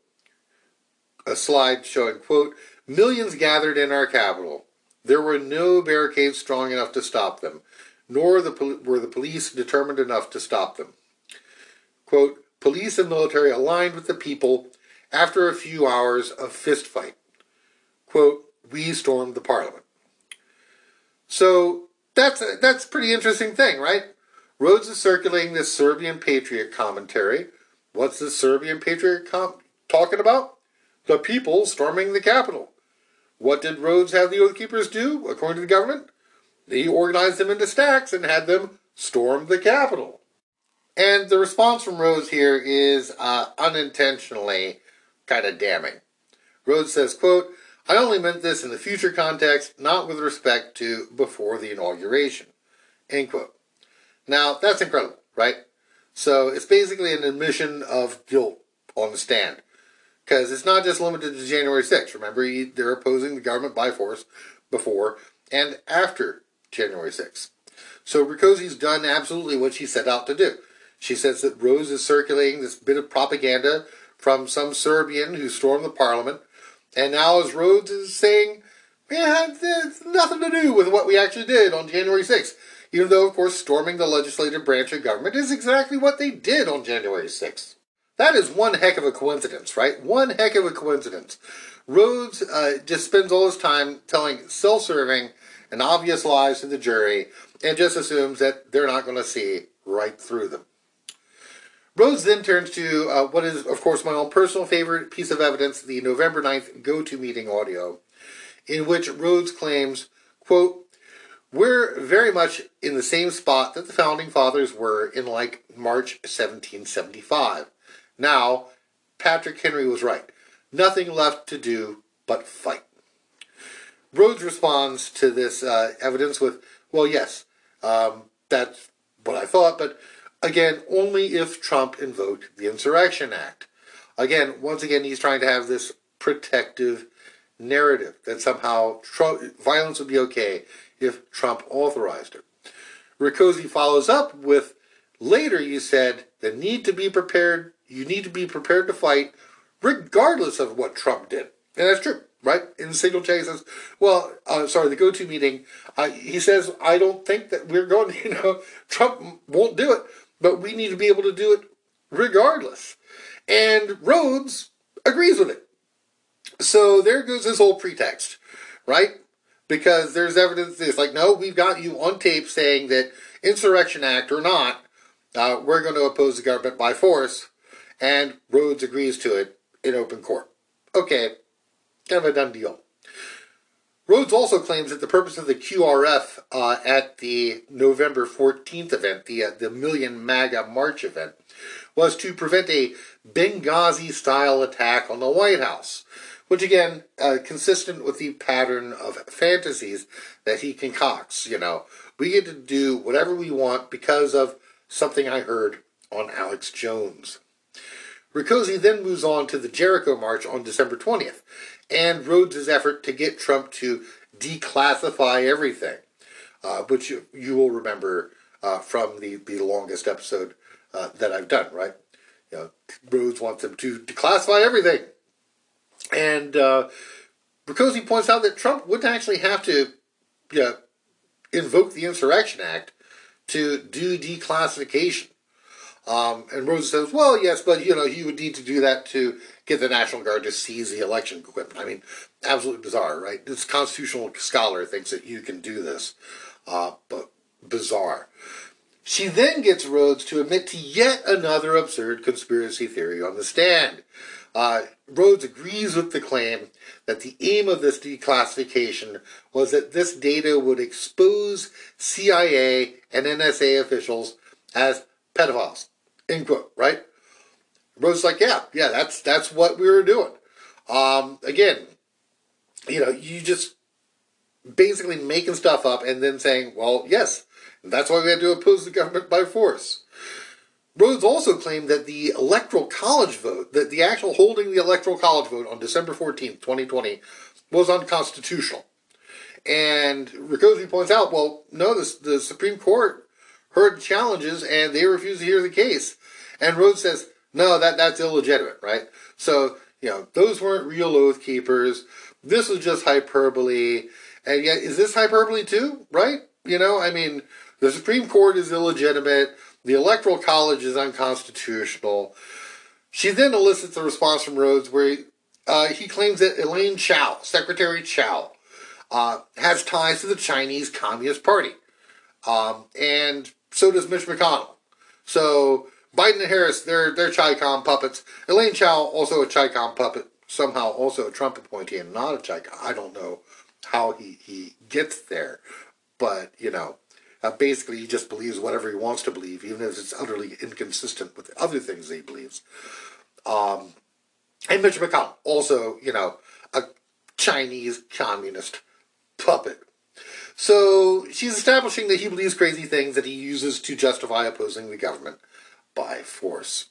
a slide showing, quote, millions gathered in our capital there were no barricades strong enough to stop them, nor the, were the police determined enough to stop them. Quote, police and military aligned with the people after a few hours of fistfight. Quote, we stormed the parliament. So that's a, that's a pretty interesting thing, right? Rhodes is circulating this Serbian patriot commentary. What's the Serbian patriot com- talking about? The people storming the capital. What did Rhodes have the Oath Keepers do, according to the government? He organized them into stacks and had them storm the capital. And the response from Rhodes here is uh, unintentionally kind of damning. Rhodes says, quote, I only meant this in the future context, not with respect to before the inauguration. End quote. Now, that's incredible, right? So it's basically an admission of guilt on the stand. Because it's not just limited to January 6th. Remember, they're opposing the government by force before and after January 6th. So Rakoczy's done absolutely what she set out to do. She says that Rhodes is circulating this bit of propaganda from some Serbian who stormed the parliament, and now as Rhodes is saying, yeah, it's nothing to do with what we actually did on January 6th. Even though, of course, storming the legislative branch of government is exactly what they did on January 6th. That is one heck of a coincidence, right? One heck of a coincidence. Rhodes uh, just spends all his time telling self serving and obvious lies to the jury and just assumes that they're not going to see right through them. Rhodes then turns to uh, what is, of course, my own personal favorite piece of evidence the November 9th GoToMeeting audio, in which Rhodes claims, quote, we're very much in the same spot that the founding fathers were in like March 1775. Now, Patrick Henry was right. Nothing left to do but fight. Rhodes responds to this uh, evidence with, well, yes, um, that's what I thought, but again, only if Trump invoked the Insurrection Act. Again, once again, he's trying to have this protective narrative that somehow violence would be okay if Trump authorized it. Rakoczy follows up with, later you said, the need to be prepared you need to be prepared to fight regardless of what Trump did. And that's true, right? In he says, well, uh, sorry, the GoToMeeting, uh, he says, I don't think that we're going to, you know, Trump won't do it, but we need to be able to do it regardless. And Rhodes agrees with it. So there goes this whole pretext, right? Because there's evidence it's like, no, we've got you on tape saying that Insurrection Act or not, uh, we're going to oppose the government by force and Rhodes agrees to it in open court. Okay, kind of a done deal. Rhodes also claims that the purpose of the QRF uh, at the November 14th event, the, uh, the Million MAGA March event, was to prevent a Benghazi style attack on the White House, which again, uh, consistent with the pattern of fantasies that he concocts. You know, we get to do whatever we want because of something I heard on Alex Jones. Rakoczy then moves on to the Jericho March on December 20th and Rhodes' effort to get Trump to declassify everything, uh, which you, you, will remember uh, from the, the longest episode uh, that I've done, right? You know, Rhodes wants him to declassify everything. And uh, Rakoczy points out that Trump wouldn't actually have to you know, invoke the Insurrection Act to do declassification. Um, and Rhodes says, well, yes, but, you know, he would need to do that to get the National Guard to seize the election equipment. I mean, absolutely bizarre, right? This constitutional scholar thinks that you can do this, uh, but bizarre. She then gets Rhodes to admit to yet another absurd conspiracy theory on the stand. Uh, Rhodes agrees with the claim that the aim of this declassification was that this data would expose CIA and NSA officials as pedophiles. End quote. Right? Rhodes like, yeah, yeah, that's that's what we were doing. Um, again, you know, you just basically making stuff up and then saying, well, yes, that's why we had to oppose the government by force. Rhodes also claimed that the electoral college vote, that the actual holding the electoral college vote on December 14th, 2020, was unconstitutional. And Rakoczy points out, well, no, the, the Supreme Court heard challenges and they refused to hear the case. And Rhodes says, no, that, that's illegitimate, right? So, you know, those weren't real oath keepers. This was just hyperbole. And yet, is this hyperbole too, right? You know, I mean, the Supreme Court is illegitimate. The Electoral College is unconstitutional. She then elicits a response from Rhodes where he, uh, he claims that Elaine Chao, Secretary Chao, uh, has ties to the Chinese Communist Party. Um, and so does Mitch McConnell. So Biden and Harris, they're they're Chi-Com puppets. Elaine Chao, also a Chi-Com puppet, somehow also a Trump appointee and not a Chi-Com. I don't know how he, he gets there, but you know, uh, basically he just believes whatever he wants to believe, even if it's utterly inconsistent with the other things he believes. Um, and Mitch McConnell, also, you know, a Chinese communist puppet. So she's establishing that he believes crazy things that he uses to justify opposing the government by force.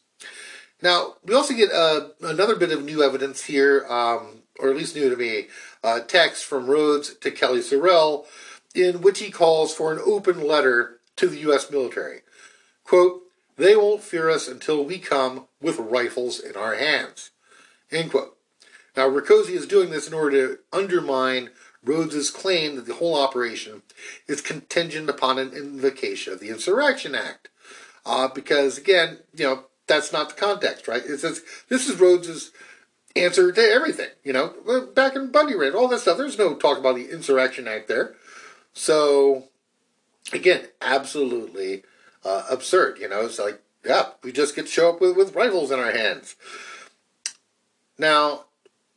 Now, we also get uh, another bit of new evidence here, um, or at least new to me, uh, text from Rhodes to Kellye SoRelle, in which he calls for an open letter to the U.S. military. Quote, they won't fear us until we come with rifles in our hands. End quote. Now, Rakoczy is doing this in order to undermine Rhodes's claim that the whole operation is contingent upon an invocation of the Insurrection Act. Uh, because, again, you know, that's not the context, right? It says this is Rhodes's answer to everything, you know, back in Bundy Ranch, all that stuff. There's no talk about the Insurrection Act there. So, again, absolutely uh, absurd, you know. It's like, yeah, we just get to show up with, with rifles in our hands. Now,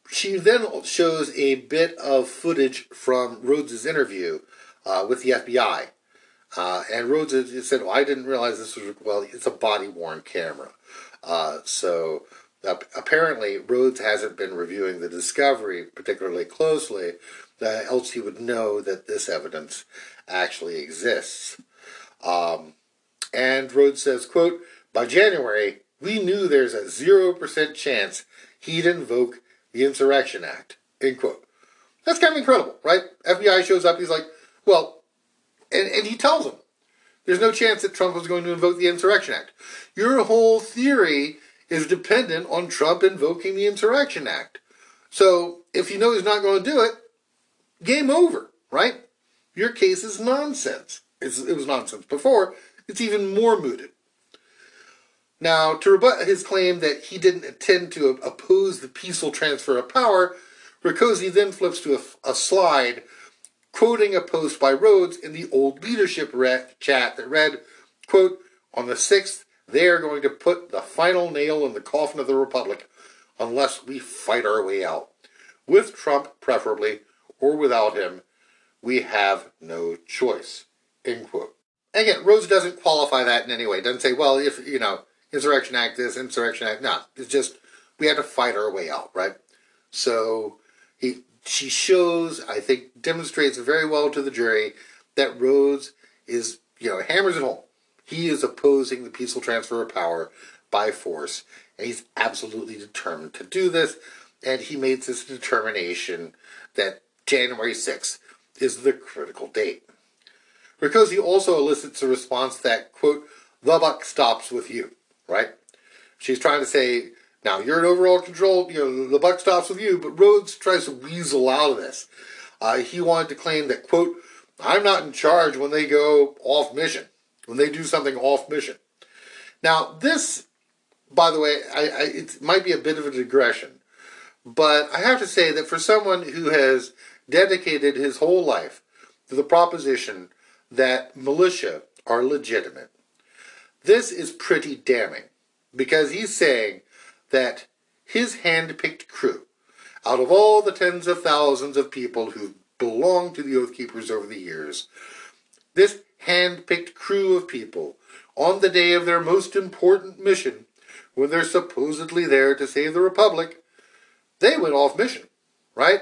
she then shows a bit of footage from Rhodes's interview uh, with the FBI. Uh, and Rhodes said, well, I didn't realize this was, well, it's a body worn camera. Uh, so uh, apparently, Rhodes hasn't been reviewing the discovery particularly closely, else he would know that this evidence actually exists. Um, and Rhodes says, quote, by January, we knew there's a 0% chance he'd invoke the Insurrection Act, end quote. That's kind of incredible, right? FBI shows up, he's like, well, and, and he tells them, there's no chance that Trump was going to invoke the Insurrection Act. Your whole theory is dependent on Trump invoking the Insurrection Act. So if you know he's not going to do it, game over, right? Your case is nonsense. It's, it was nonsense before. It's even more mooted. Now, to rebut his claim that he didn't intend to oppose the peaceful transfer of power, Rakoczy then flips to a, a slide quoting a post by Rhodes in the old leadership chat that read, quote, on the 6th, they are going to put the final nail in the coffin of the Republic unless we fight our way out. With Trump, preferably, or without him, we have no choice. End quote. Again, Rhodes doesn't qualify that in any way. Doesn't say, well, if, you know, Insurrection Act this, Insurrection Act. No, it's just we had to fight our way out, right? So he she shows, I think, demonstrates very well to the jury that Rhodes is, you know, hammers it home. He is opposing the peaceful transfer of power by force, and he's absolutely determined to do this. And he made this determination that January 6th is the critical date. Rakoczy also elicits a response that, quote, the buck stops with you right? She's trying to say, now you're in overall control, you know, the buck stops with you, but Rhodes tries to weasel out of this. Uh, he wanted to claim that, quote, I'm not in charge when they go off mission, when they do something off mission. Now, this, by the way, I, I, it might be a bit of a digression, but I have to say that for someone who has dedicated his whole life to the proposition that militia are legitimate, this is pretty damning because he's saying that his hand-picked crew, out of all the tens of thousands of people who've belonged to the Oath Keepers over the years, this hand-picked crew of people, on the day of their most important mission, when they're supposedly there to save the Republic, they went off mission, right?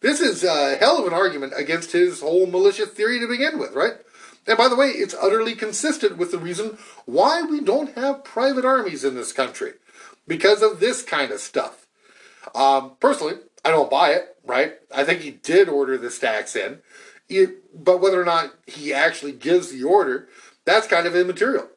This is a hell of an argument against his whole militia theory to begin with, right? And by the way, it's utterly consistent with the reason why we don't have private armies in this country. Because of this kind of stuff. Um, personally, I don't buy it, right? I think he did order the stacks in. It, but whether or not he actually gives the order, that's kind of immaterial.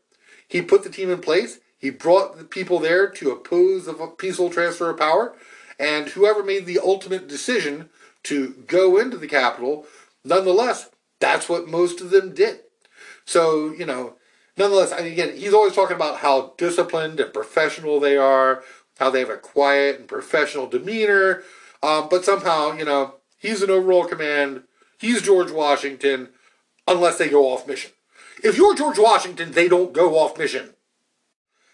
He put the team in place. He brought the people there to oppose a peaceful transfer of power. And whoever made the ultimate decision to go into the capital, nonetheless, that's what most of them did. So, you know, nonetheless, I mean, again, he's always talking about how disciplined and professional they are, how they have a quiet and professional demeanor. Um, but somehow, you know, he's an overall command. He's George Washington, unless they go off mission. If you're George Washington, they don't go off mission.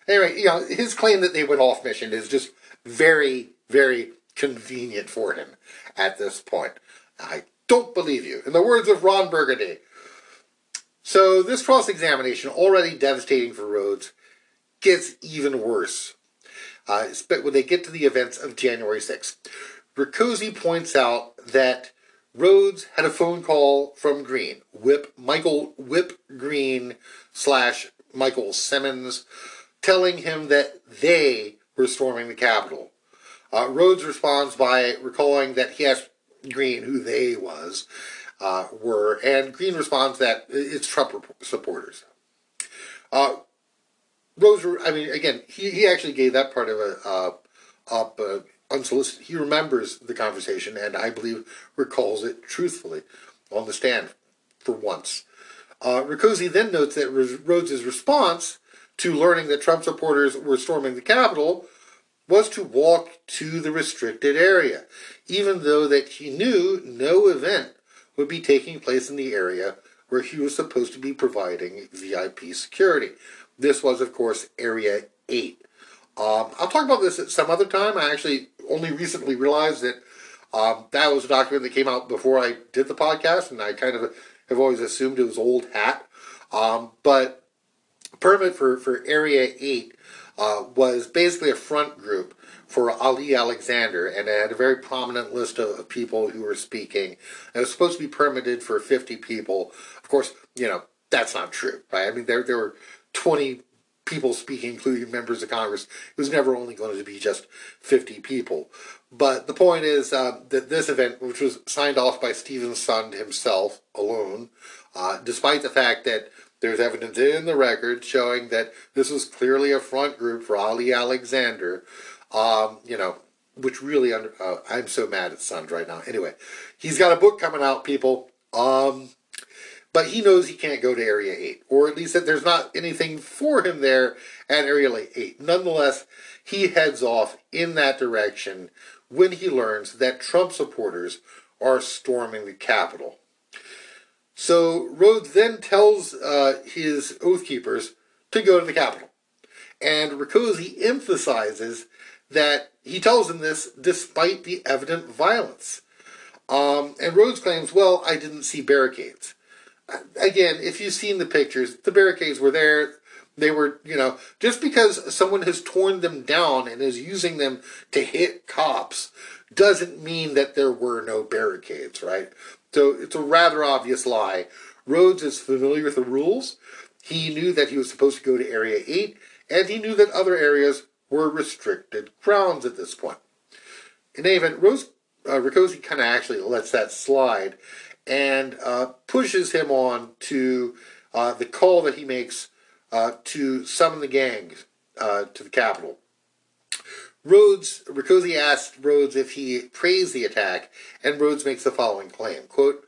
Anyway, you know, his claim that they went off mission is just very, very convenient for him at this point. I don't believe you. In the words of Ron Burgundy. So this cross examination, already devastating for Rhodes, gets even worse. Uh, when they get to the events of January 6th. Rakoczy points out that Rhodes had a phone call from Greene, Whip Michael Whip Greene slash Michael Simmons, telling him that they were storming the Capitol. Uh, Rhodes responds by recalling that he asked Greene who they was uh, were, and Greene responds that it's Trump supporters. Uh, Rhodes, I mean, again, he, he actually gave that part of it uh, up uh, unsolicited. He remembers the conversation and I believe recalls it truthfully on the stand for once. Uh, then notes that Rhodes' response to learning that Trump supporters were storming the Capitol was to walk to the restricted area, even though that he knew no event would be taking place in the area where he was supposed to be providing VIP security. This was, of course, Area 8. Um, I'll talk about this at some other time. I actually only recently realized that um, that was a document that came out before I did the podcast, and I kind of have always assumed it was old hat. Um, but permit for, for Area 8 uh, was basically a front group for Ali Alexander, and it had a very prominent list of, of people who were speaking. It was supposed to be permitted for 50 people. Of course, you know, that's not true, right? I mean, there, there were 20 people speaking, including members of Congress. It was never only going to be just 50 people. But the point is uh, that this event, which was signed off by Steven Sund himself alone, uh, despite the fact that there's evidence in the record showing that this was clearly a front group for Ali Alexander, um, you know, which really, under, uh, I'm so mad at Sund right now. Anyway, he's got a book coming out, people. Um, but he knows he can't go to Area 8, or at least that there's not anything for him there at Area 8. Nonetheless, he heads off in that direction when he learns that Trump supporters are storming the Capitol. So Rhodes then tells uh, his Oath Keepers to go to the Capitol. And Rakoczy emphasizes that he tells them this despite the evident violence. Um, and Rhodes claims, well, I didn't see barricades again, if you've seen the pictures, the barricades were there. They were, you know, just because someone has torn them down and is using them to hit cops doesn't mean that there were no barricades, right? So it's a rather obvious lie. Rhodes is familiar with the rules. He knew that he was supposed to go to Area 8, and he knew that other areas were restricted grounds at this point. In any event, Rose uh, kind of actually lets that slide and uh, pushes him on to uh, the call that he makes uh, to summon the gang uh, to the capital. Rhodes, Rakoczy asked Rhodes if he praised the attack, and Rhodes makes the following claim, quote,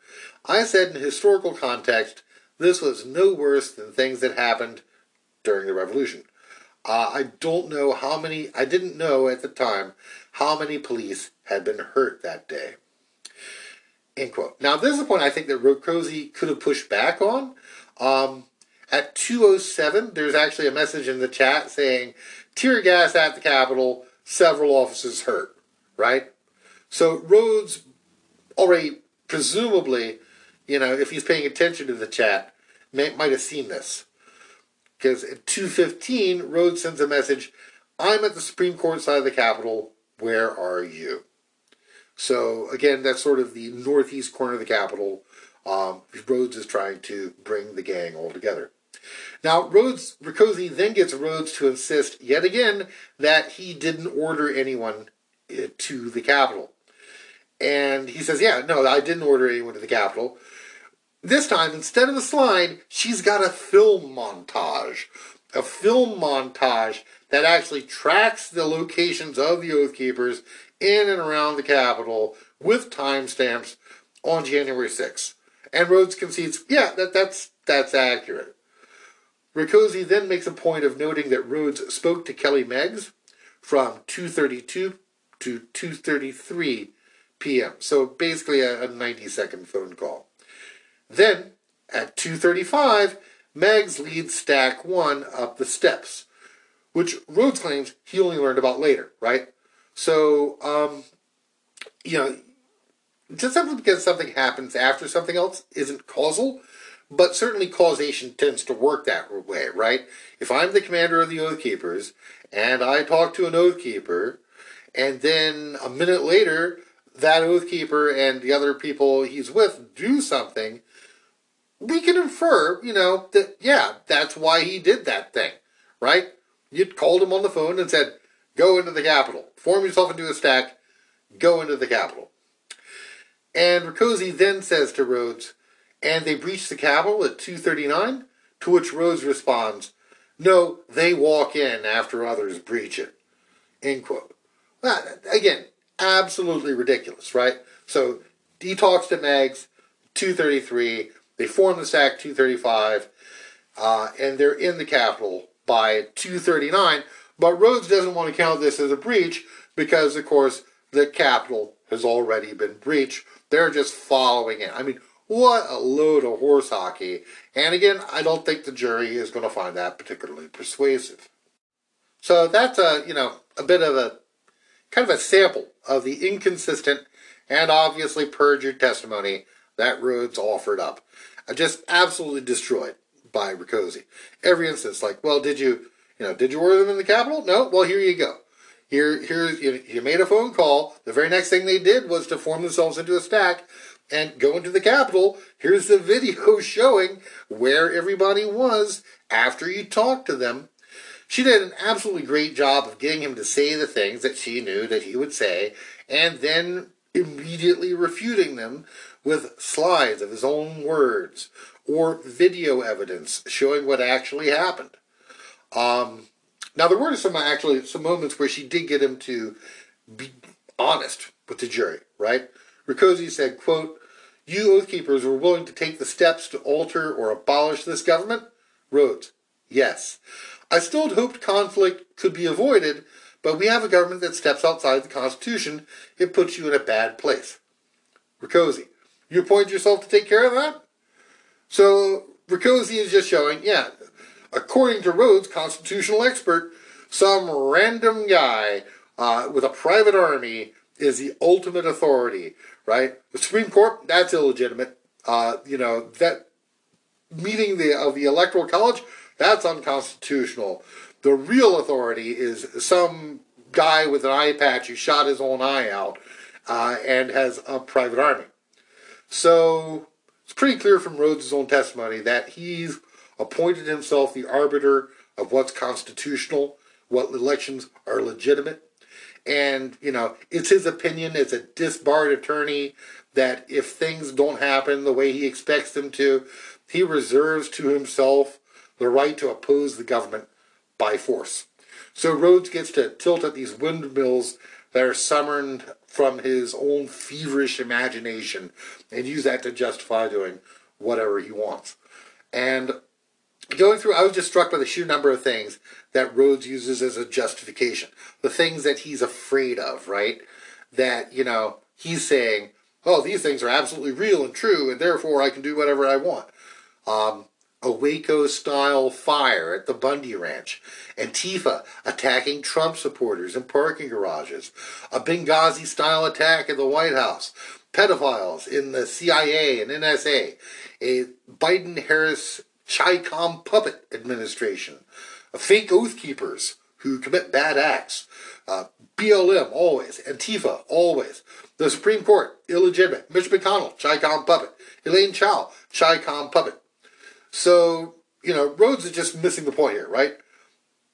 I said in historical context, this was no worse than things that happened during the revolution. Uh, I don't know how many, I didn't know at the time how many police had been hurt that day. End quote. Now, this is a point I think that Rakoczy could have pushed back on. Um, at 207, there's actually a message in the chat saying, tear gas at the Capitol, several officers hurt, right? So Rhodes already, presumably, you know, if he's paying attention to the chat, may, might have seen this. Because at 215, Rhodes sends a message, I'm at the Supreme Court side of the Capitol, where are you? So again, that's sort of the northeast corner of the Capitol. Um, Rhodes is trying to bring the gang all together. Now, Rhodes, Rakoczy then gets Rhodes to insist yet again that he didn't order anyone eh, to the Capitol. And he says, Yeah, no, I didn't order anyone to the Capitol. This time, instead of a slide, she's got a film montage. A film montage that actually tracks the locations of the Oath Keepers in and around the Capitol with timestamps on January 6th. And Rhodes concedes, yeah, that, that's, that's accurate. Rakoczy then makes a point of noting that Rhodes spoke to Kelly Meggs from 2.32 to 2.33 p.m. So basically a, a 90 second phone call. Then at 2.35, Meggs leads Stack 1 up the steps, which Rhodes claims he only learned about later, right? So, um, you know, just simply because something happens after something else isn't causal, but certainly causation tends to work that way, right? If I'm the commander of the Oath Keepers and I talk to an Oath Keeper, and then a minute later that oath keeper and the other people he's with do something, we can infer, you know, that yeah, that's why he did that thing, right? You called him on the phone and said, "Go into the Capitol, form yourself into a stack, go into the Capitol." And Rakoczy then says to Rhodes, "And they breach the Capitol at 2:39." To which Rhodes responds, "No, they walk in after others breach it." End quote. Well, again, absolutely ridiculous, right? So he talks to Meggs, 233. They form the SAC 235, uh, and they're in the Capitol by 239. But Rhodes doesn't want to count this as a breach because, of course, the Capitol has already been breached. They're just following it. I mean, what a load of horse hockey. And again, I don't think the jury is going to find that particularly persuasive. So that's a, you know, a bit of a kind of a sample of the inconsistent and obviously perjured testimony that Rhodes offered up. I Just absolutely destroyed by Rakoczy. Every instance, like, well, did you, you know, did you order them in the Capitol? No. Well, here you go. Here, here, you, you made a phone call. The very next thing they did was to form themselves into a stack and go into the Capitol. Here's the video showing where everybody was after you talked to them. She did an absolutely great job of getting him to say the things that she knew that he would say, and then immediately refuting them with slides of his own words or video evidence showing what actually happened. Um, now there were some actually some moments where she did get him to be honest with the jury, right? Rakoczy said, quote, You oath keepers were willing to take the steps to alter or abolish this government? Rhodes, yes. I still hoped conflict could be avoided, but we have a government that steps outside the Constitution. It puts you in a bad place. Rakoczy, you appoint yourself to take care of that? So Rakoczy is just showing, yeah, according to Rhodes, constitutional expert, some random guy uh, with a private army is the ultimate authority, right? The Supreme Court, that's illegitimate. Uh, you know, that meeting the of the Electoral College, that's unconstitutional. The real authority is some guy with an eye patch who shot his own eye out uh, and has a private army. So it's pretty clear from Rhodes' own testimony that he's appointed himself the arbiter of what's constitutional, what elections are legitimate. And, you know, it's his opinion as a disbarred attorney that if things don't happen the way he expects them to, he reserves to himself the right to oppose the government by force. So Rhodes gets to tilt at these windmills that are summoned from his own feverish imagination and use that to justify doing whatever he wants. And going through, I was just struck by the sheer number of things that Rhodes uses as a justification. The things that he's afraid of, right? That, you know, he's saying, oh, these things are absolutely real and true, and therefore I can do whatever I want. Um, a Waco style fire at the Bundy Ranch, Antifa attacking Trump supporters in parking garages, a Benghazi style attack at the White House, pedophiles in the CIA and NSA, a Biden Harris CHICOM puppet administration, fake oath keepers who commit bad acts, uh, BLM always, Antifa always, the Supreme Court illegitimate, Mitch McConnell CHICOM puppet, Elaine Chao CHICOM puppet. So, you know, Rhodes is just missing the point here, right?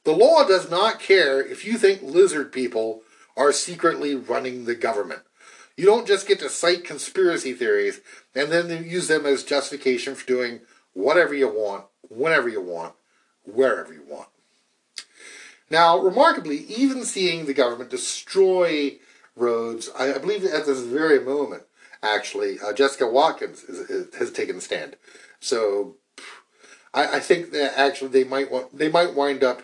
The law does not care if you think lizard people are secretly running the government. You don't just get to cite conspiracy theories and then use them as justification for doing whatever you want, whenever you want, wherever you want. Now, remarkably, even seeing the government destroy Rhodes, I, believe at this very moment, actually, uh, Jessica Watkins is, is, has taken the stand. So I, I think that actually they might want they might wind up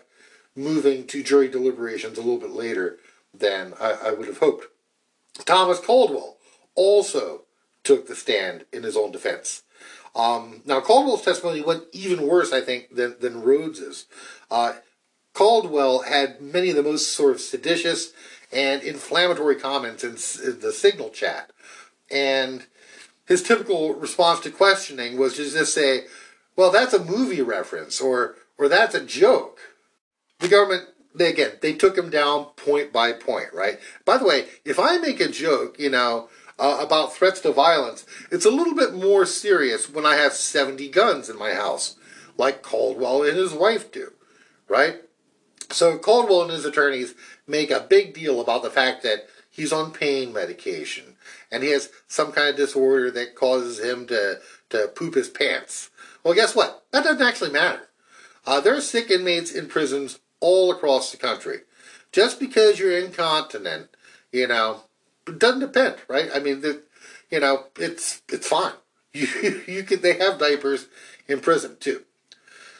moving to jury deliberations a little bit later than I, I would have hoped. Thomas Caldwell also took the stand in his own defense. Um, now, Caldwell's testimony went even worse, I think, than, than Rhodes's. Uh, Caldwell had many of the most sort of seditious and inflammatory comments in, in the signal chat. And his typical response to questioning was to just say, well, that's a movie reference or or that's a joke. The government they again they took him down point by point, right? By the way, if I make a joke, you know, uh, about threats to violence, it's a little bit more serious when I have 70 guns in my house, like Caldwell and his wife do, right? So Caldwell and his attorneys make a big deal about the fact that he's on pain medication and he has some kind of disorder that causes him to, to poop his pants. Well, guess what? That doesn't actually matter. Uh, there are sick inmates in prisons all across the country. Just because you're incontinent, you know, it doesn't depend, right? I mean, the, you know, it's it's fine. You you can they have diapers in prison too.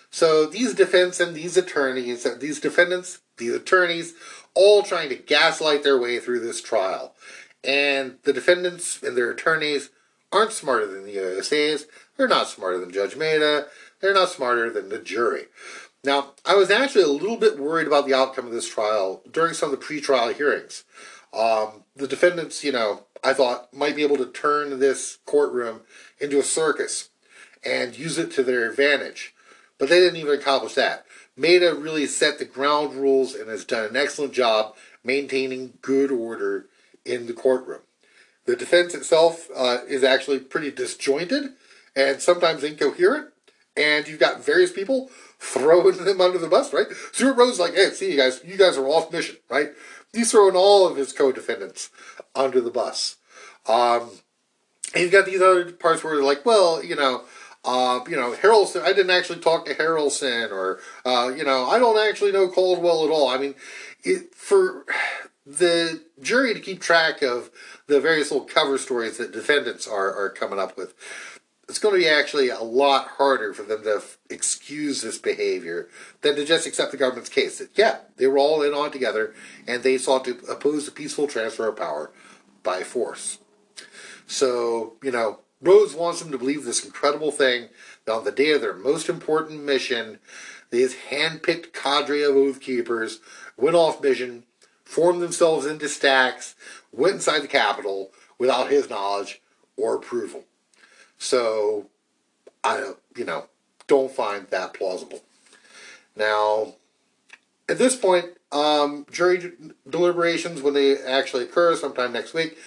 So these defense and these attorneys, these defendants, these attorneys, all trying to gaslight their way through this trial. And the defendants and their attorneys aren't smarter than the USAs. They're not smarter than Judge Mehta. They're not smarter than the jury. Now, I was actually a little bit worried about the outcome of this trial during some of the pretrial hearings. Um, the defendants, you know, I thought might be able to turn this courtroom into a circus and use it to their advantage. But they didn't even accomplish that. Mehta really set the ground rules and has done an excellent job maintaining good order in the courtroom. The defense itself uh, is actually pretty disjointed and sometimes incoherent, and you've got various people throwing them under the bus, right? Stewart Rhodes like, hey, see you guys, you guys are off mission, right? He's throwing all of his co-defendants under the bus. Um, you've got these other parts where they're like, well, you know, uh, you know, Harrelson, I didn't actually talk to Harrelson, or, uh, you know, I don't actually know Caldwell at all. I mean, it, for the jury to keep track of the various little cover stories that defendants are, are coming up with, it's going to be actually a lot harder for them to f- excuse this behavior than to just accept the government's case. That, yeah, they were all in on together and they sought to oppose the peaceful transfer of power by force. So, you know, Rhodes wants them to believe this incredible thing that on the day of their most important mission, these hand-picked cadre of oath keepers went off mission, formed themselves into stacks, went inside the Capitol without his knowledge or approval. So, I, you know, don't find that plausible. Now, at this point, um, jury deliberations, when they actually occur sometime next week,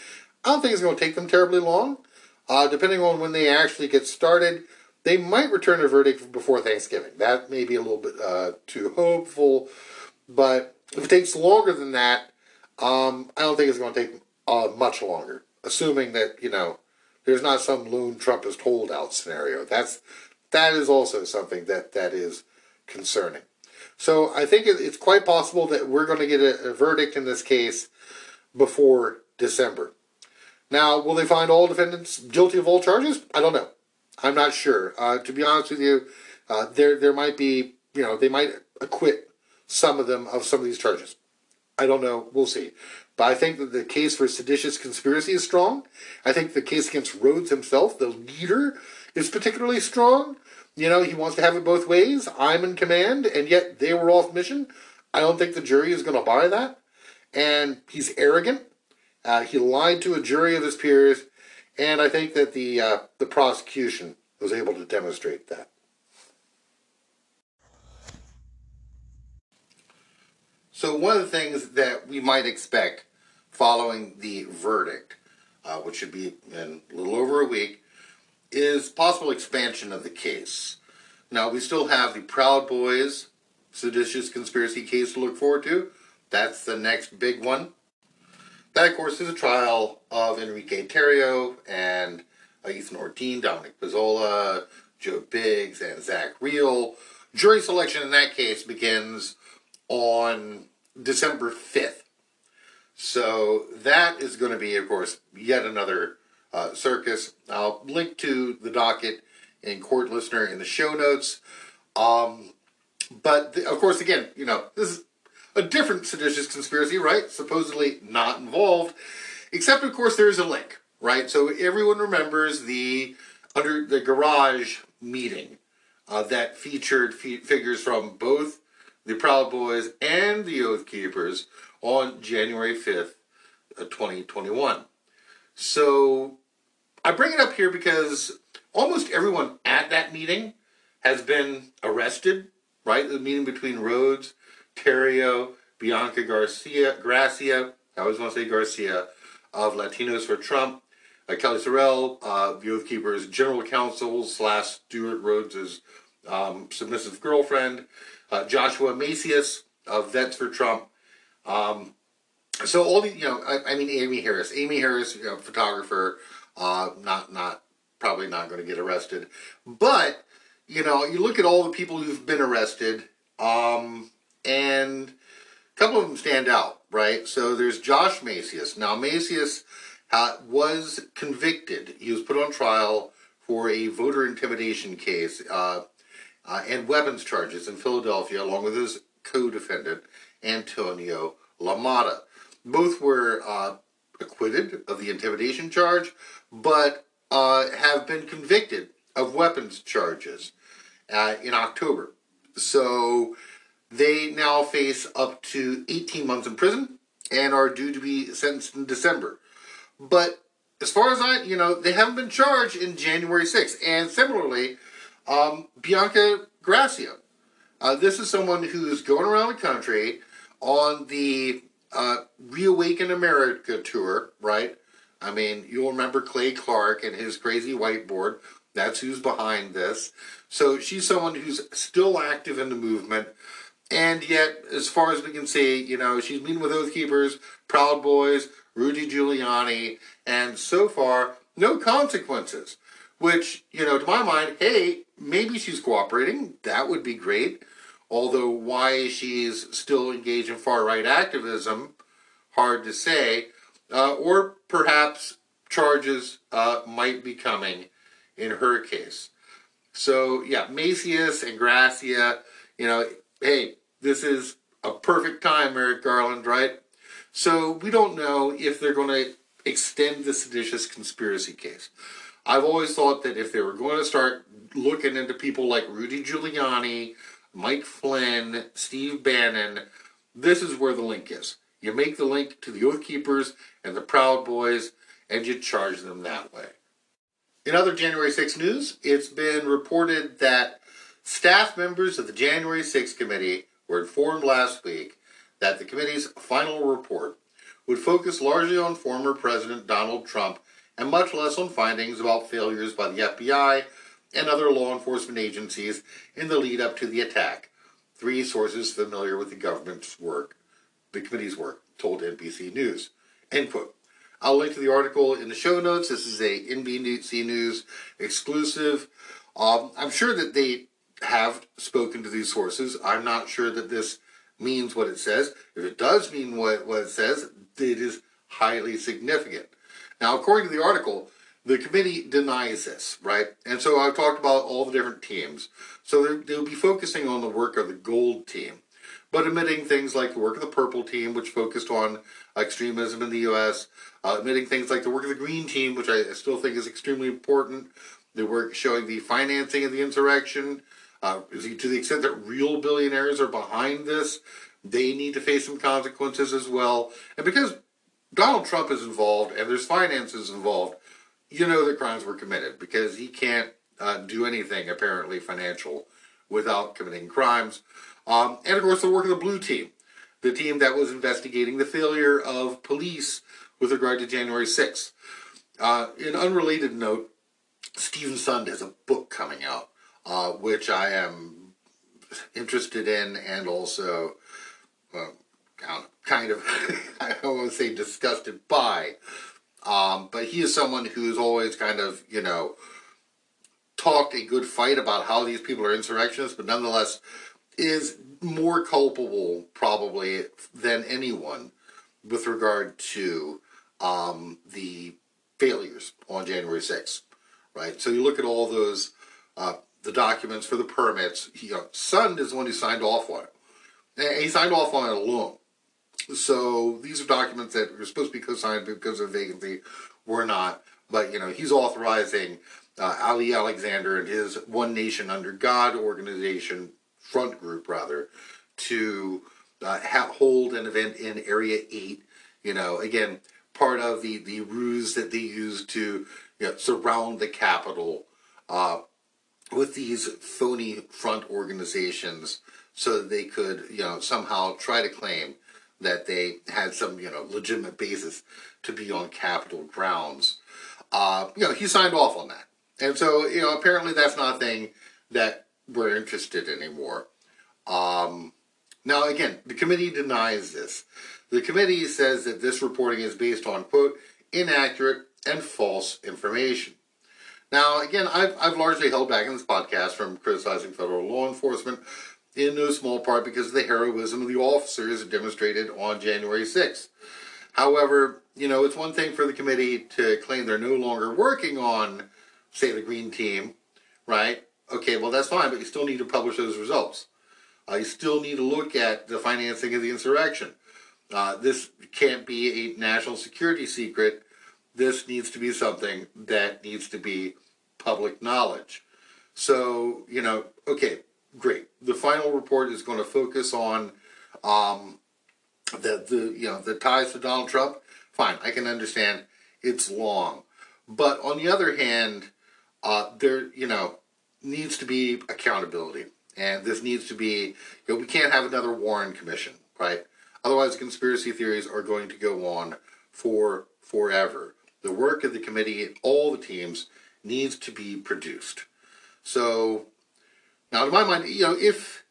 I don't think it's going to take them terribly long. Uh, depending on when they actually get started, they might return a verdict before Thanksgiving. That may be a little bit uh, too hopeful, but if it takes longer than that, um, I don't think it's going to take uh, much longer. Assuming that you know there's not some lone Trumpist holdout scenario. That's that is also something that that is concerning. So I think it's quite possible that we're going to get a, a verdict in this case before December. Now, will they find all defendants guilty of all charges? I don't know. I'm not sure. Uh, to be honest with you, uh, there there might be you know they might acquit some of them of some of these charges. I don't know. We'll see. But I think that the case for seditious conspiracy is strong. I think the case against Rhodes himself, the leader, is particularly strong. You know, he wants to have it both ways. I'm in command, and yet they were off mission. I don't think the jury is going to buy that. And he's arrogant. Uh, he lied to a jury of his peers, and I think that the uh, the prosecution was able to demonstrate that. So one of the things that we might expect following the verdict, uh, which should be in a little over a week, is possible expansion of the case. Now we still have the Proud Boys seditious conspiracy case to look forward to. That's the next big one. That, of course, is a trial of Enrique Tarrio and Ethan Nordean, Dominic Pezzola, Joe Biggs, and Zach Rehl. Jury selection in that case begins on December 5th. So that is going to be, of course, yet another uh, circus. I'll link to the docket in Court Listener in the show notes. Um, but, the, of course, again, you know, this is a different seditious conspiracy, right? Supposedly not involved. Except, of course, there's a link, right? So everyone remembers the under the garage meeting uh, that featured figures from both the Proud Boys and the Oath Keepers on January 5th, 2021. So I bring it up here because almost everyone at that meeting has been arrested, right? The meeting between Rhodes, Tarrio, Bianca Garcia, Gracia, I always want to say Garcia, of Latinos for Trump, uh, Kellye SoRelle, uh, the Oath Keepers General Counsel slash Stewart Rhodes' um, submissive girlfriend, uh, Joshua Macias of Vets for Trump. Um, so all the, you know, I, I, mean, Amy Harris, Amy Harris, you know, photographer, uh, not, not, probably not going to get arrested. But, you know, you look at all the people who've been arrested, um, and a couple of them stand out, right? So there's Josh Macias. Now, Macias uh, was convicted. He was put on trial for a voter intimidation case uh, uh, and weapons charges in Philadelphia, along with his co-defendant Antonio LaMotta. Both were uh, acquitted of the intimidation charge, but uh, have been convicted of weapons charges uh, in October. So they now face up to 18 months in prison and are due to be sentenced in December. But as far as I, you know, they haven't been charged in January 6th. And similarly, um, Bianca Gracia. Uh, this is someone who's going around the country on the uh, Reawaken America tour, right? I mean, you'll remember Clay Clark and his crazy whiteboard. That's who's behind this. So she's someone who's still active in the movement. And yet, as far as we can see, you know, she's meeting with Oath Keepers, Proud Boys, Rudy Giuliani, and so far, no consequences. Which, you know, to my mind, hey, maybe she's cooperating. That would be great. Although why she's still engaged in far right activism, hard to say. Uh, or perhaps charges uh, might be coming in her case. So, yeah, Macias and Gracia, you know, hey, this is a perfect time, Merrick Garland, right? So we don't know if they're going to extend the seditious conspiracy case. I've always thought that if they were going to start looking into people like Rudy Giuliani, Mike Flynn, Steve Bannon, this is where the link is. You make the link to the Oath Keepers and the Proud Boys, and you charge them that way. In other January 6 news, it's been reported that staff members of the January 6 committee were informed last week that the committee's final report would focus largely on former President Donald Trump and much less on findings about failures by the FBI and other law enforcement agencies in the lead up to the attack. Three sources familiar with the government's work, the committee's work, told NBC News. End quote. I'll link to the article in the show notes. This is a NBC News exclusive. Um, I'm sure that they have spoken to these sources. I'm not sure that this means what it says. If it does mean what, what it says, it is highly significant. Now, according to the article, the committee denies this, right? And so I've talked about all the different teams. So they'll be focusing on the work of the gold team, but omitting things like the work of the purple team, which focused on extremism in the U.S., uh, omitting things like the work of the green team, which I still think is extremely important, the work showing the financing of the insurrection, uh, to the extent that real billionaires are behind this, they need to face some consequences as well. And because Donald Trump is involved and there's finances involved, you know that crimes were committed because he can't uh, do anything apparently financial without committing crimes. Um, and of course, the work of the blue team, the team that was investigating the failure of police with regard to January 6th. Uh, in unrelated note, Steven Sund has a book coming out uh, which I am interested in and also uh, kind of, I don't want to say disgusted by. Um, but he is someone who is always kind of, you know, talked a good fight about how these people are insurrectionists, but nonetheless is more culpable probably than anyone with regard to um, the failures on January 6th, right? So you look at all those uh, the documents for the permits. He, uh, Sund is the one who signed off on it. And he signed off on it alone. So these are documents that were supposed to be co-signed because of vacancy, were not. But you know, he's authorizing uh, Ali Alexander and his One Nation Under God organization front group, rather, to uh, ha- hold an event in Area Eight. You know, again, part of the the ruse that they used to you know, surround the Capitol Uh, with these phony front organizations so that they could, you know, somehow try to claim that they had some, you know, legitimate basis to be on Capitol grounds. Uh, you know, he signed off on that. And so, you know, apparently that's not a thing that we're interested in anymore. Um, now, again, the committee denies this. The committee says that this reporting is based on, quote, inaccurate and false information. Now, again, I've, I've largely held back in this podcast from criticizing federal law enforcement in no small part because of the heroism of the officers demonstrated on January 6th. However, you know, it's one thing for the committee to claim they're no longer working on, say, the Green Team, right? Okay, well, that's fine, but you still need to publish those results. Uh, you still need to look at the financing of the insurrection. Uh, this can't be a national security secret. This needs to be something that needs to be public knowledge. So, you know, okay, great. The final report is going to focus on um, the, the, you know, the ties to Donald Trump. Fine, I can understand it's long. But on the other hand, uh, there, you know, needs to be accountability. And this needs to be, you know, we can't have another Warren Commission, right? Otherwise, conspiracy theories are going to go on for forever. The work of the committee, all the teams, needs to be produced. So, now to my mind, you know, if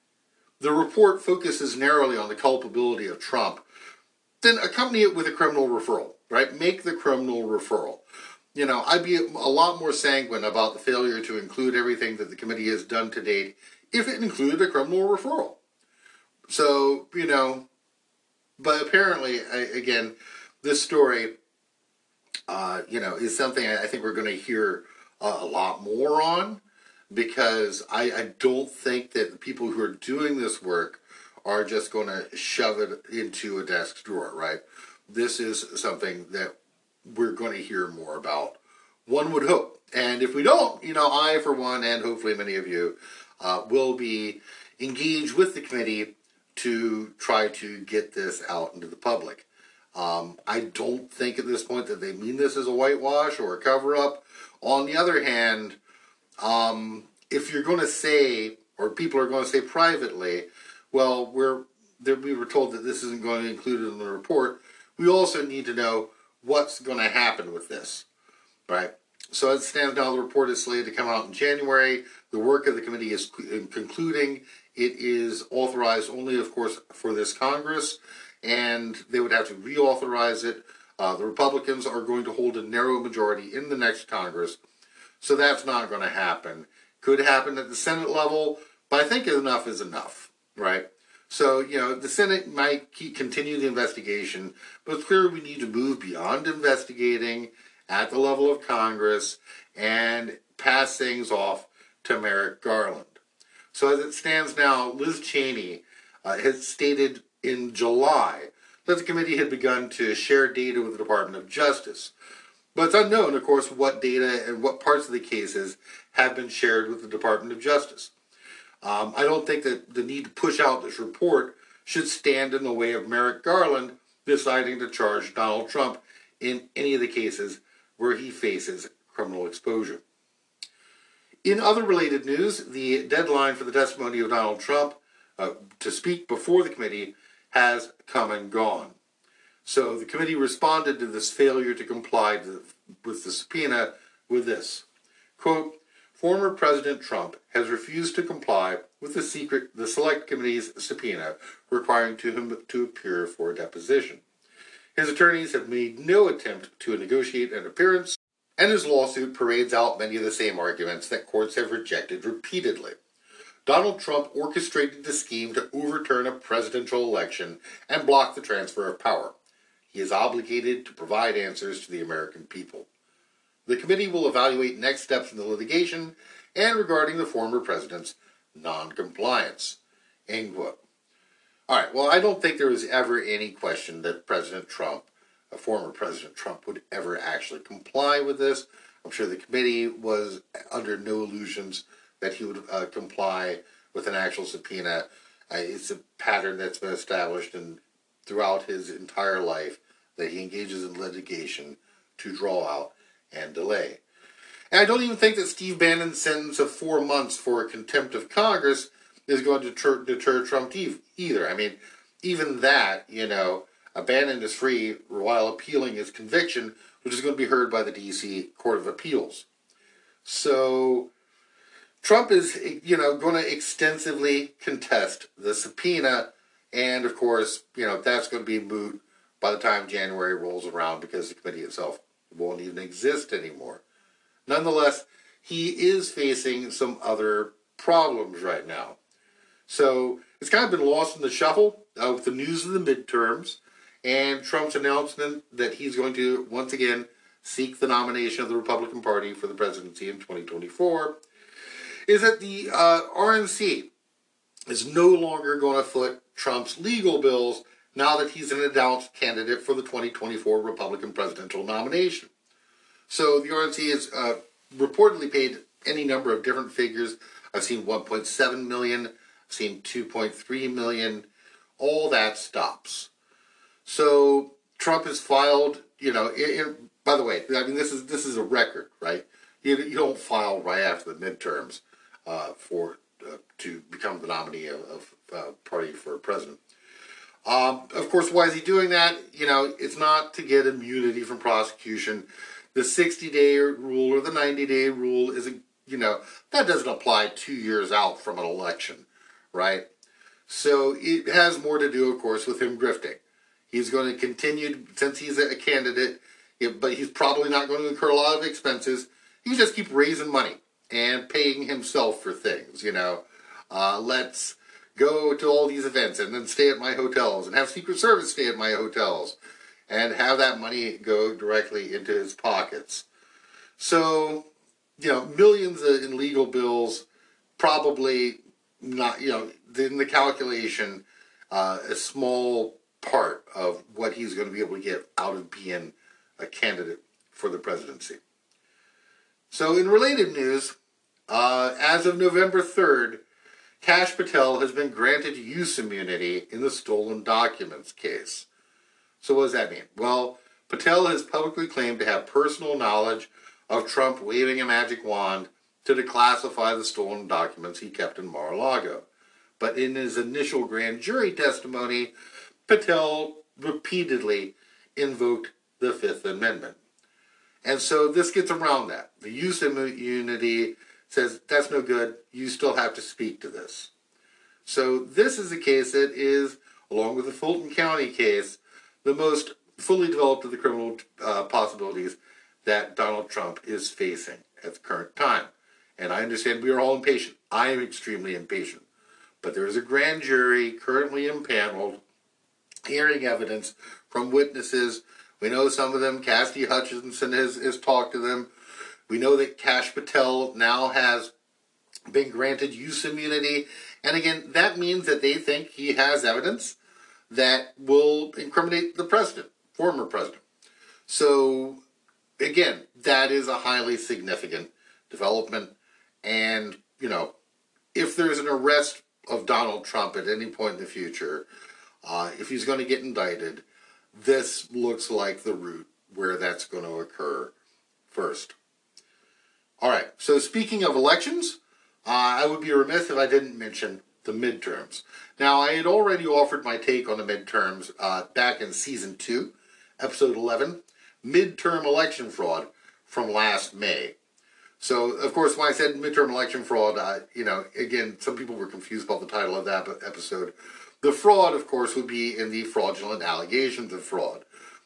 the report focuses narrowly on the culpability of Trump, then accompany it with a criminal referral, right? Make the criminal referral. You know, I'd be a lot more sanguine about the failure to include everything that the committee has done to date if it included a criminal referral. So, you know, but apparently, again, this story, uh, you know, is something I think we're going to hear a lot more on because I, I don't think that the people who are doing this work are just going to shove it into a desk drawer, right? This is something that we're going to hear more about. One would hope. And if we don't, you know, I, for one, and hopefully many of you, uh, will be engaged with the committee to try to get this out into the public. Um, I don't think at this point that they mean this as a whitewash or a cover up. On the other hand, um, if you're going to say, or people are going to say privately, well, we're we were told that this isn't going to be included in the report. We also need to know what's going to happen with this, right? So as it stands now, the report is slated to come out in January. The work of the committee is concluding. It is authorized only, of course, for this Congress, and they would have to reauthorize it. Uh, the Republicans are going to hold a narrow majority in the next Congress, so that's not going to happen. Could happen at the Senate level, but I think enough is enough, right? So, you know, the Senate might keep, continue the investigation, but it's clear we need to move beyond investigating at the level of Congress and pass things off to Merrick Garland. So, as it stands now, Liz Cheney uh, has stated in July that the committee had begun to share data with the Department of Justice. But it's unknown, of course, what data and what parts of the cases have been shared with the Department of Justice. Um, I don't think that the need to push out this report should stand in the way of Merrick Garland deciding to charge Donald Trump in any of the cases where he faces criminal exposure. In other related news, the deadline for the testimony of Donald Trump uh, to speak before the committee has come and gone. So the committee responded to this failure to comply to, with the subpoena with this quote, former President Trump has refused to comply with the secret the select committee's subpoena requiring to him to appear for a deposition. His attorneys have made no attempt to negotiate an appearance, and his lawsuit parades out many of the same arguments that courts have rejected repeatedly. Donald Trump orchestrated the scheme to overturn a presidential election and block the transfer of power. He is obligated to provide answers to the American people. The committee will evaluate next steps in the litigation and regarding the former president's noncompliance. End quote. All right, well, I don't think there was ever any question that President Trump, a former President Trump, would ever actually comply with this. I'm sure the committee was under no illusions that he would uh, comply with an actual subpoena. Uh, it's a pattern that's been established and throughout his entire life that he engages in litigation to draw out and delay. And I don't even think that Steve Bannon's sentence of four months for contempt of Congress is going to deter, deter Trump either. I mean, even that, you know, Bannon is free while appealing his conviction, which is going to be heard by the D.C. Court of Appeals. So Trump is, you know, going to extensively contest the subpoena, and of course, you know, that's going to be moot by the time January rolls around because the committee itself won't even exist anymore. Nonetheless, he is facing some other problems right now. So it's kind of been lost in the shuffle uh, with the news of the midterms and Trump's announcement that he's going to once again seek the nomination of the Republican Party for the presidency in 2024 is that the uh, RNC is no longer going to foot Trump's legal bills now that he's an announced candidate for the 2024 Republican presidential nomination. So the RNC has uh, reportedly paid any number of different figures. I've seen 1.7 million, I've seen 2.3 million. All that stops. So Trump has filed, you know, it, it, by the way, I mean this is this is a record, right? You, you don't file right after the midterms uh, for uh, to become the nominee of, of uh, party for president. Um, of course, why is he doing that? You know, it's not to get immunity from prosecution. The 60 day rule or the 90 day rule is, a, you know, that doesn't apply two years out from an election, right? So it has more to do, of course, with him grifting. He's going to continue, since he's a candidate, but he's probably not going to incur a lot of expenses. He just keep raising money and paying himself for things, you know. Uh, let's go to all these events and then stay at my hotels and have Secret Service stay at my hotels and have that money go directly into his pockets. So, you know, millions in legal bills, probably not, you know, in the calculation, uh, a small part of what he's going to be able to get out of being a candidate for the presidency. So, in related news, uh, as of November 3rd, Kash Patel has been granted use immunity in the stolen documents case. So, what does that mean? Well, Patel has publicly claimed to have personal knowledge of Trump waving a magic wand to declassify the stolen documents he kept in Mar a Lago. But in his initial grand jury testimony, Patel repeatedly invoked the Fifth Amendment. And so this gets around that. The use immunity says that's no good. You still have to speak to this. So this is a case that is, along with the Fulton County case, the most fully developed of the criminal uh, possibilities that Donald Trump is facing at the current time. And I understand we are all impatient. I am extremely impatient. But there is a grand jury currently impaneled hearing evidence from witnesses. We know some of them, Cassidy Hutchinson has, has talked to them. We know that Kash Patel now has been granted use immunity. And again, that means that they think he has evidence that will incriminate the president, former president. So, again, that is a highly significant development. And, you know, if there's an arrest of Donald Trump at any point in the future, uh, if he's going to get indicted, this looks like the route where that's going to occur first. All right, so speaking of elections, uh, I would be remiss if I didn't mention the midterms. Now, I had already offered my take on the midterms uh, back in season two, episode 11, midterm election fraud from last May. So, of course, when I said midterm election fraud, uh, you know, again, some people were confused about the title of that episode. The fraud, of course, would be in the fraudulent allegations of fraud.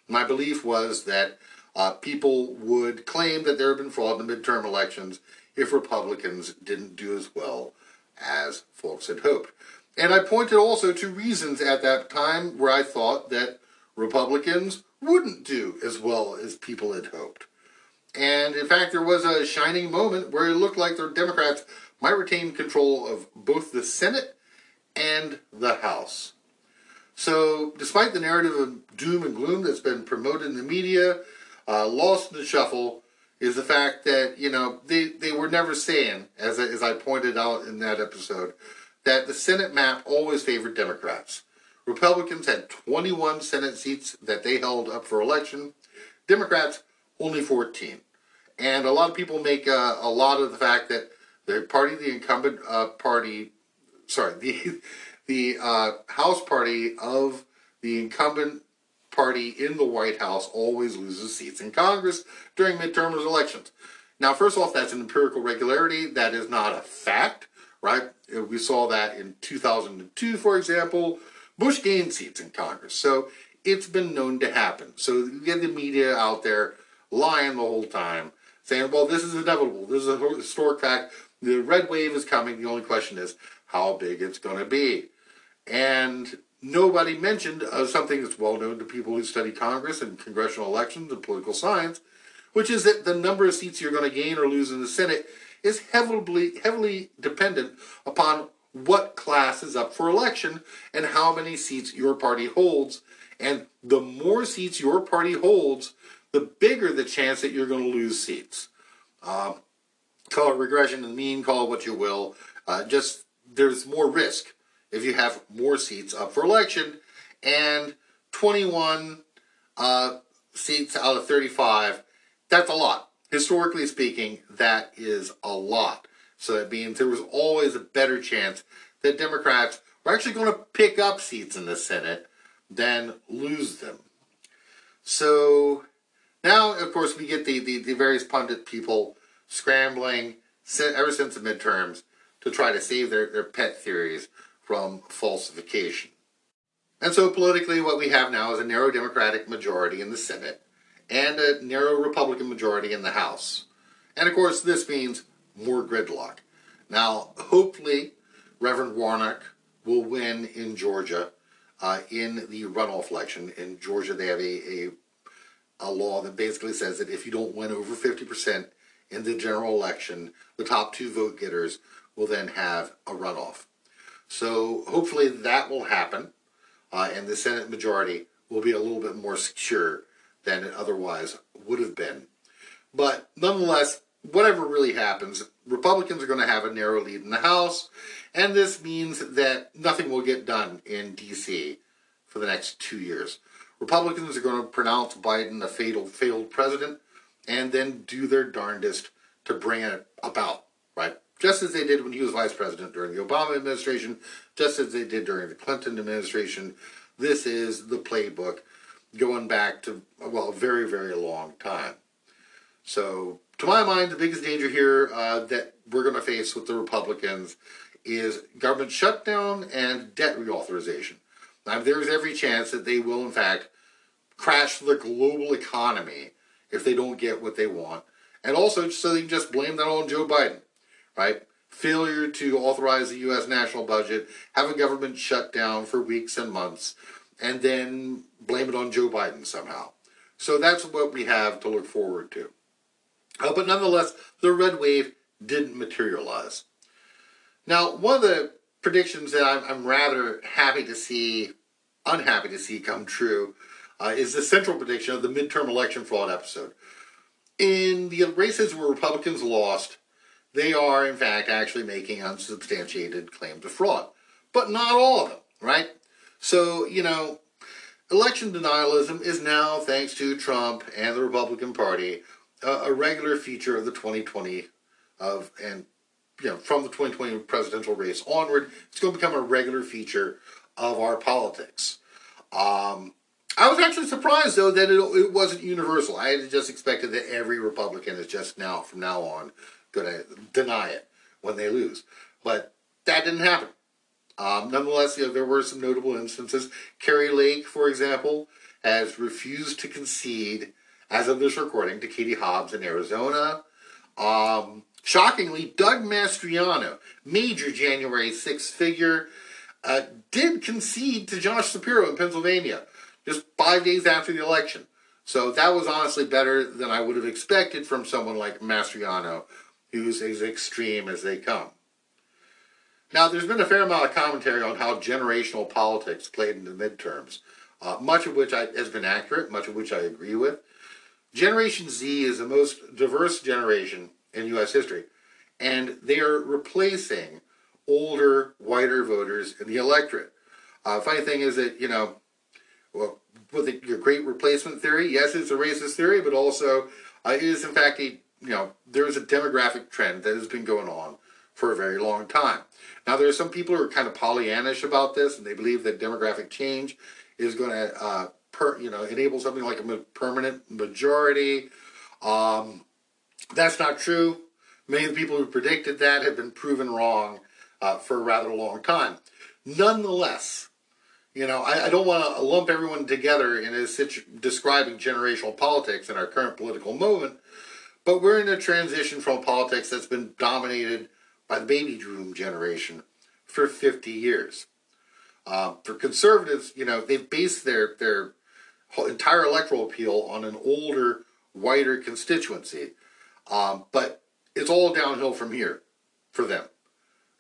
My belief was that uh, people would claim that there had been fraud in the midterm elections if Republicans didn't do as well as folks had hoped. And I pointed also to reasons at that time where I thought that Republicans wouldn't do as well as people had hoped. And in fact, there was a shining moment where it looked like the Democrats might retain control of both the Senate and the House. So, despite the narrative of doom and gloom that's been promoted in the media, uh, lost in the shuffle is the fact that, you know, they, they were never saying, as, as I pointed out in that episode, that the Senate map always favored Democrats. Republicans had 21 Senate seats that they held up for election. Democrats, only 14. And a lot of people make uh, a lot of the fact that the party, the incumbent uh, party, sorry, the the uh, House party of the incumbent party in the White House always loses seats in Congress during midterm elections. Now, first off, that's an empirical regularity. That is not a fact, right? We saw that in 2002, for example. Bush gained seats in Congress. So it's been known to happen. So you get the media out there lying the whole time, saying, well, this is inevitable. This is a historic fact. The red wave is coming. The only question is how big it's going to be. And nobody mentioned uh, something that's well known to people who study Congress and congressional elections and political science, which is that the number of seats you're going to gain or lose in the Senate is heavily heavily dependent upon what class is up for election and how many seats your party holds. And the more seats your party holds, the bigger the chance that you're going to lose seats. Uh, call it regression and mean, call it what you will. Uh, just there's more risk if you have more seats up for election, and 21 uh, seats out of 35, that's a lot. Historically speaking, that is a lot. So that means there was always a better chance that Democrats were actually going to pick up seats in the Senate than lose them. So now, of course, we get the, the, the various pundit people scrambling ever since the midterms to try to save their, their pet theories from falsification. And so politically, what we have now is a narrow Democratic majority in the Senate and a narrow Republican majority in the House. And of course, this means more gridlock. Now, hopefully, Reverend Warnock will win in Georgia uh, in the runoff election. In Georgia, they have a, a, a law that basically says that if you don't win over 50% in the general election, the top two vote getters will then have a runoff. So hopefully that will happen, uh, and the Senate majority will be a little bit more secure than it otherwise would have been. But nonetheless, whatever really happens, Republicans are going to have a narrow lead in the House, and this means that nothing will get done in D.C. for the next two years. Republicans are going to pronounce Biden a fatal, failed president and then do their darndest to bring it about, right? Just as they did when he was vice president during the Obama administration, just as they did during the Clinton administration. This is the playbook going back to, well, a very, very long time. So, to my mind, the biggest danger here uh, that we're going to face with the Republicans is government shutdown and debt reauthorization. Now, there is every chance that they will, in fact, crash the global economy if they don't get what they want. And also, so they can just blame that on Joe Biden, right? Failure to authorize the U.S. national budget, have a government shut down for weeks and months, and then blame it on Joe Biden somehow. So that's what we have to look forward to. Uh, but nonetheless, the red wave didn't materialize. Now, one of the predictions that I'm, I'm rather happy to see, unhappy to see come true, uh, is the central prediction of the midterm election fraud episode. In the races where Republicans lost, they are, in fact, actually making unsubstantiated claims of fraud. But not all of them, right? So, you know, election denialism is now, thanks to Trump and the Republican Party, uh, a regular feature of the 2020 of and you know from the 2020 presidential race onward. It's going to become a regular feature of our politics. Um, I was actually surprised though that it, it wasn't universal. I had just expected that every Republican is just now from now on going to deny it when they lose, but that didn't happen. Um, nonetheless, you know, there were some notable instances. Kari Lake, for example, has refused to concede, as of this recording, to Katie Hobbs in Arizona. Um, shockingly, Doug Mastriano, major January 6th figure, uh, did concede to Josh Shapiro in Pennsylvania just five days after the election. So that was honestly better than I would have expected from someone like Mastriano, who's as extreme as they come. Now, there's been a fair amount of commentary on how generational politics played in the midterms, uh, much of which I, has been accurate, much of which I agree with. Generation Z is the most diverse generation in U.S. history, and they are replacing older, whiter voters in the electorate. Uh, funny thing is that, you know, well, with your great replacement theory, yes, it's a racist theory, but also uh, it is in fact a you know there is a demographic trend that has been going on for a very long time. Now, there are some people who are kind of Pollyannish about this, and they believe that demographic change is going to, uh, per, you know, enable something like a permanent majority. Um, that's not true. Many of the people who predicted that have been proven wrong uh, for a rather long time. Nonetheless, you know, I, I don't want to lump everyone together in a situ- describing generational politics in our current political moment, but we're in a transition from politics that's been dominated by the baby boom generation for 50 years. Uh, for conservatives, you know, they've based their their entire electoral appeal on an older, whiter constituency, um, but it's all downhill from here for them.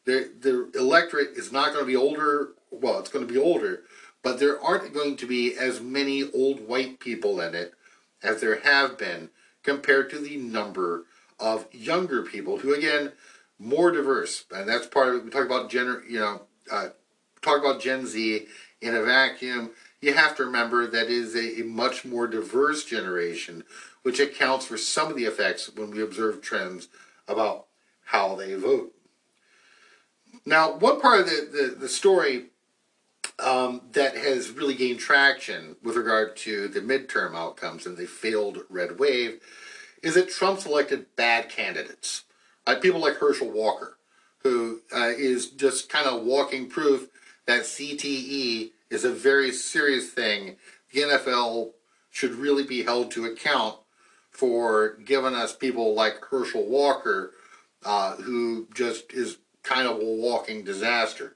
The the electorate is not going to be older. Well, it's going to be older, but there aren't going to be as many old white people in it as there have been compared to the number of younger people who, again, more diverse, and that's part of it. We talk about gener, you know, uh, talk about Gen Z in a vacuum. You have to remember that is a, a much more diverse generation, which accounts for some of the effects when we observe trends about how they vote. Now, one part of the, the, the story um, that has really gained traction with regard to the midterm outcomes and the failed red wave is that Trump selected bad candidates uh, people like Herschel Walker, who uh, is just kind of walking proof that CTE is a very serious thing. The NFL should really be held to account for giving us people like Herschel Walker, uh, who just is kind of a walking disaster.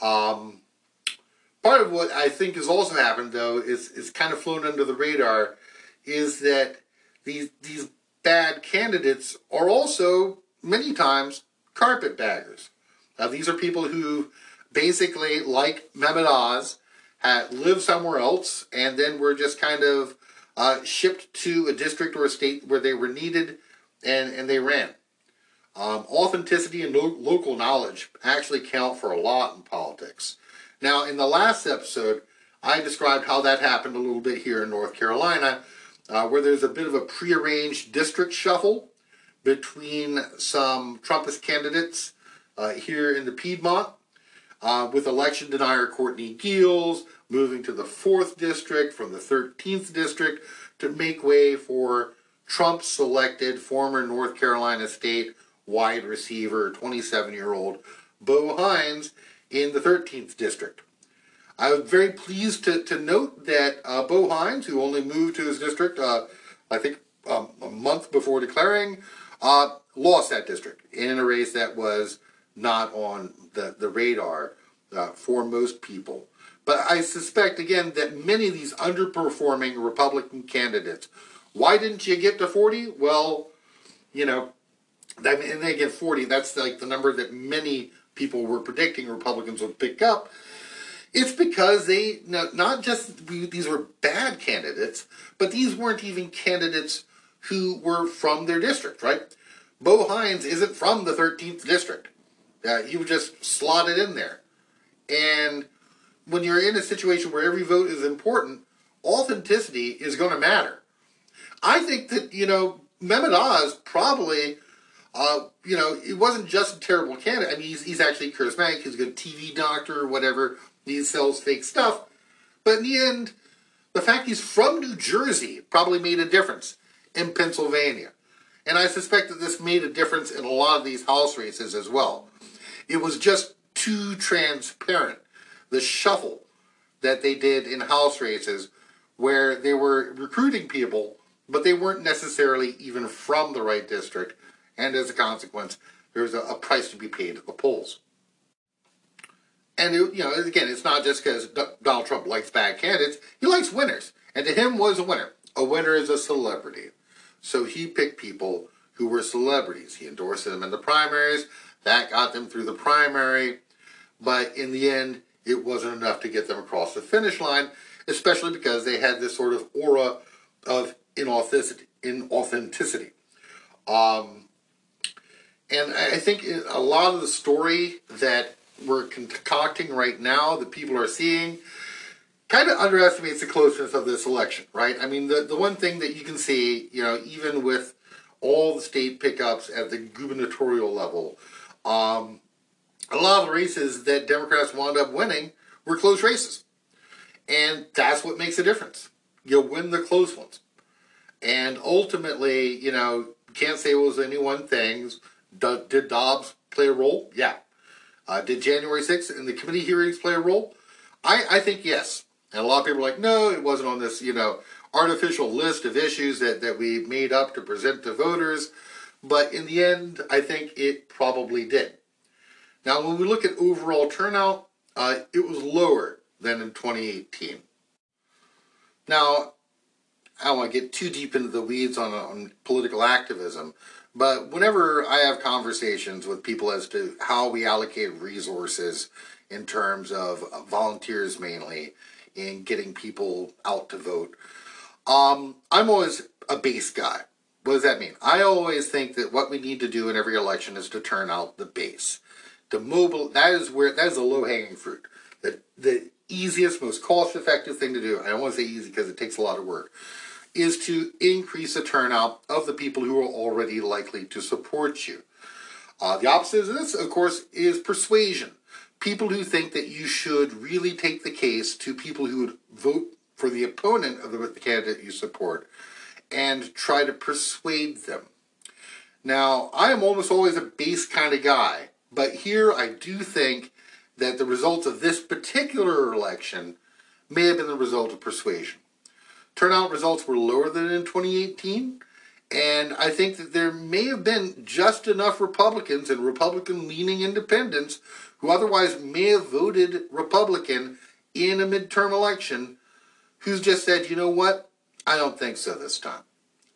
Um, part of what I think has also happened, though, is is kind of flown under the radar, is that these these bad candidates are also many times carpetbaggers. Now, these are people who basically, like Mehmet Oz, had lived somewhere else and then were just kind of uh, shipped to a district or a state where they were needed and, and they ran. Um, authenticity and lo- local knowledge actually count for a lot in politics. Now, in the last episode, I described how that happened a little bit here in North Carolina uh, where there's a bit of a prearranged district shuffle between some Trumpist candidates uh, here in the Piedmont, uh, with election denier Courtney Geels moving to the 4th district from the 13th district to make way for Trump selected former North Carolina State wide receiver, 27 year old Bo Hines in the 13th district. I was very pleased to, to note that uh, Bo Hines, who only moved to his district, uh, I think um, a month before declaring, uh, lost that district in a race that was not on the, the radar uh, for most people. But I suspect, again, that many of these underperforming Republican candidates, why didn't you get to 40? Well, you know, and they get 40, that's like the number that many people were predicting Republicans would pick up it's because they not just these were bad candidates, but these weren't even candidates who were from their district, right? Bo Hines isn't from the 13th district. Uh, he was just slotted in there. And when you're in a situation where every vote is important, authenticity is going to matter. I think that, you know, Mehmet Oz probably, uh, you know, it wasn't just a terrible candidate. I mean, he's, he's actually charismatic. He's a good TV doctor or whatever he sells fake stuff. But in the end, the fact he's from New Jersey probably made a difference in Pennsylvania. And I suspect that this made a difference in a lot of these house races as well. It was just too transparent. The shuffle that they did in house races where they were recruiting people, but they weren't necessarily even from the right district. And as a consequence, there was a, a price to be paid at the polls. And it, you know, again, it's not just because Donald Trump likes bad candidates; he likes winners, and to him was a winner. A winner is a celebrity, so he picked people who were celebrities. He endorsed them in the primaries. That got them through the primary, but in the end, it wasn't enough to get them across the finish line, especially because they had this sort of aura of inauthenticity. inauthenticity. Um, and I think a lot of the story that we're concocting right now that people are seeing kind of underestimates the closeness of this election, right? I mean, the, the one thing that you can see, you know, even with all the state pickups at the gubernatorial level, Um, a lot of the races that Democrats wound up winning were close races. And that's what makes a difference. You win the close ones. And ultimately, you know, can't say it was any one thing. Did Dobbs play a role? Yeah. Uh, did January 6th and the committee hearings play a role? I, I think yes. And a lot of people are like, no, it wasn't on this, you know, artificial list of issues that, that we made up to present to voters. But in the end, I think it probably did. Now, when we look at overall turnout, uh, it was lower than in 2018. Now, I don't want to get too deep into the weeds on, on political activism, but whenever I have conversations with people as to how we allocate resources in terms of volunteers mainly in getting people out to vote, um, I'm always a base guy. What does that mean? I always think that what we need to do in every election is to turn out the base. The mobile that is where that is a low hanging fruit. The the easiest, most cost effective thing to do, I don't want to say easy because it takes a lot of work, is to increase the turnout of the people who are already likely to support you. Uh, the opposite of this, of course, is persuasion. People who think that you should really take the case to people who would vote for the opponent of the, the candidate you support and try to persuade them. Now, I am almost always a base kind of guy, but here I do think that the results of this particular election may have been the result of persuasion. Turnout results were lower than in 2018, and I think that there may have been just enough Republicans and Republican leaning independents who otherwise may have voted Republican in a midterm election who's just said, you know what? I don't think so this time.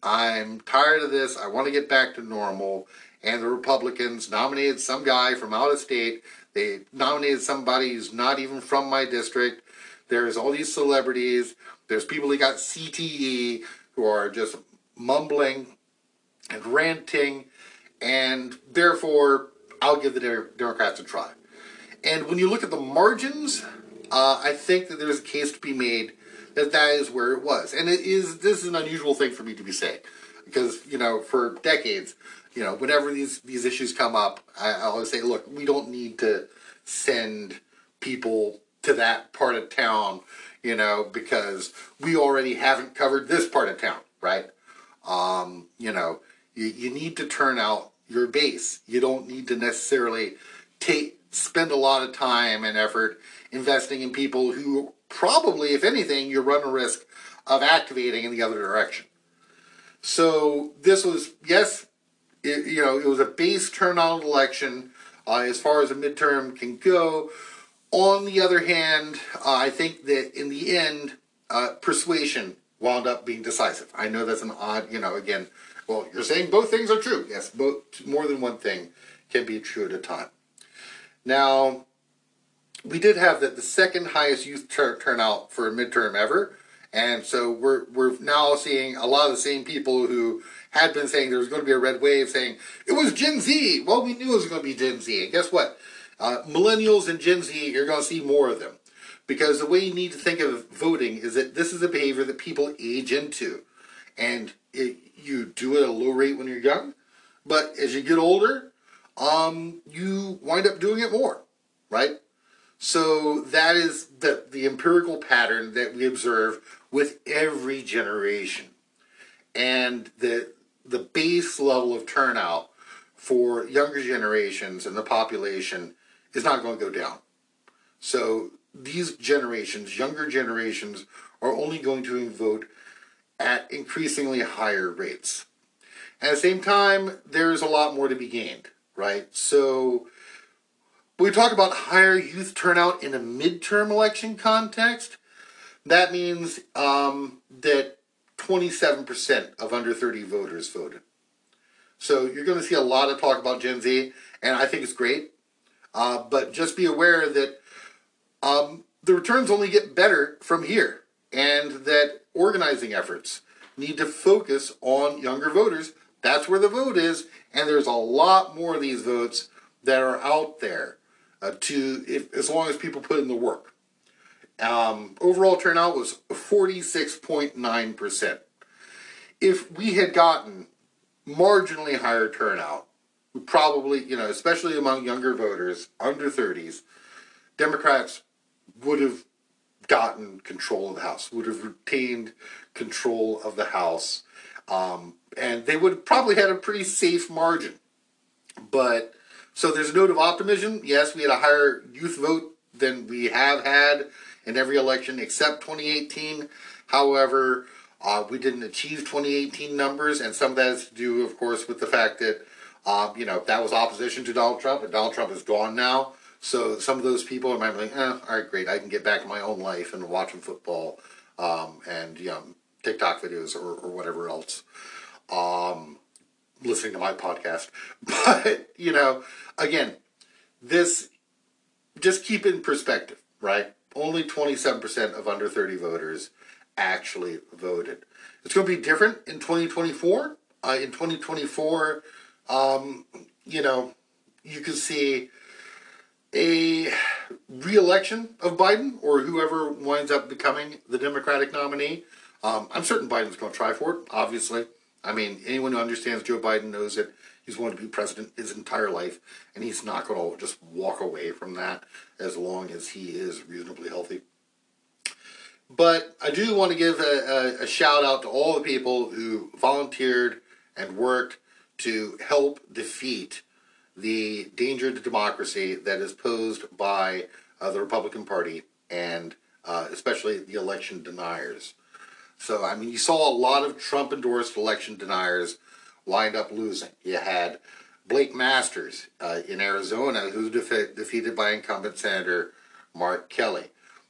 I'm tired of this. I want to get back to normal. And the Republicans nominated some guy from out of state. They nominated somebody who's not even from my district. There's all these celebrities. There's people who got CTE who are just mumbling and ranting, and therefore I'll give the Democrats a try. And when you look at the margins, uh, I think that there's a case to be made that that is where it was. And it is this is an unusual thing for me to be saying because you know for decades, you know, whenever these these issues come up, I, I always say, look, we don't need to send people to that part of town you know, because we already haven't covered this part of town, right? Um, you know, you, you need to turn out your base. You don't need to necessarily take spend a lot of time and effort investing in people who probably, if anything, you run a risk of activating in the other direction. So this was yes, it, you know, it was a base turnout election uh, as far as a midterm can go. On the other hand, uh, I think that in the end, uh, persuasion wound up being decisive. I know that's an odd, you know, again, well, you're saying both things are true. Yes, both more than one thing can be true at a time. Now, we did have the, the second highest youth tur- turnout for a midterm ever, and so we're we're now seeing a lot of the same people who had been saying there was going to be a red wave, saying it was Gen Z. Well, we knew it was going to be Gen Z, and guess what? Uh, millennials and Gen Z, you're going to see more of them. Because the way you need to think of voting is that this is a behavior that people age into. And it, you do it at a low rate when you're young, but as you get older, um, you wind up doing it more, right? So that is the, the empirical pattern that we observe with every generation. And the, the base level of turnout for younger generations in the population is not going to go down. So these generations, younger generations, are only going to vote at increasingly higher rates. At the same time, there's a lot more to be gained, right? So we talk about higher youth turnout in a midterm election context. That means um, that 27% of under 30 voters voted. So you're going to see a lot of talk about Gen Z, and I think it's great. Uh, but just be aware that um, the returns only get better from here, and that organizing efforts need to focus on younger voters. That's where the vote is, and there's a lot more of these votes that are out there uh, to if as long as people put in the work. Um, overall turnout was 46.9%. If we had gotten marginally higher turnout, probably, you know, especially among younger voters under 30s, Democrats would have gotten control of the House, would have retained control of the House, um, and they would have probably had a pretty safe margin. But so there's a note of optimism. Yes, we had a higher youth vote than we have had in every election except 2018. However, uh, we didn't achieve 2018 numbers, and some of that is to do, of course, with the fact that you know that was opposition to Donald Trump, and Donald Trump is gone now. So some of those people are like, eh, all right, great, I can get back in my own life and watching football um, and you know TikTok videos or, or whatever else. Um, listening to my podcast, but you know, again, this just keep in perspective, right? Only 27% of under 30 voters actually voted. It's going to be different in 2024. Uh, in 2024, um, you know, you can see a re-election of Biden or whoever winds up becoming the Democratic nominee. Um, I'm certain Biden's going to try for it. Obviously, I mean, anyone who understands Joe Biden knows that he's going to be president his entire life, and he's not going to just walk away from that as long as he is reasonably healthy. But I do want to give a, a, a shout out to all the people who volunteered and worked to help defeat the danger to democracy that is posed by uh, the Republican Party and uh, especially the election deniers. So, I mean, you saw a lot of Trump endorsed election deniers wind up losing. You had Blake Masters uh, in Arizona, who was defe- defeated by incumbent Senator Mark Kelly.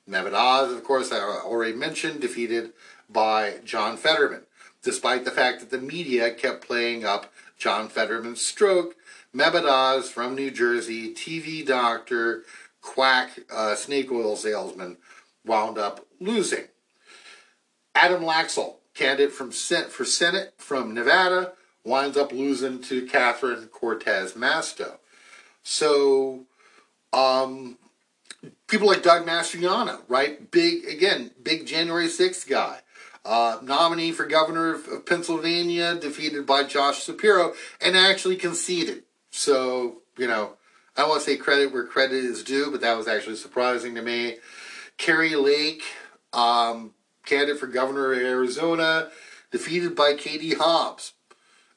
Mehmet Oz, of course, I already mentioned, defeated by John Fetterman, despite the fact that the media kept playing up John Fetterman's stroke. Oz from New Jersey, TV doctor, quack uh, snake oil salesman, wound up losing. Adam Laxalt, candidate from for Senate from Nevada, winds up losing to Catherine Cortez Masto. So, um, people like Doug Mastriano, right? Big, again, big January 6th guy. Uh, nominee for governor of, of, Pennsylvania, defeated by Josh Shapiro, and actually conceded. So, you know, I want to say credit where credit is due, but that was actually surprising to me. Kari Lake, um, candidate for governor of Arizona, defeated by Katie Hobbs.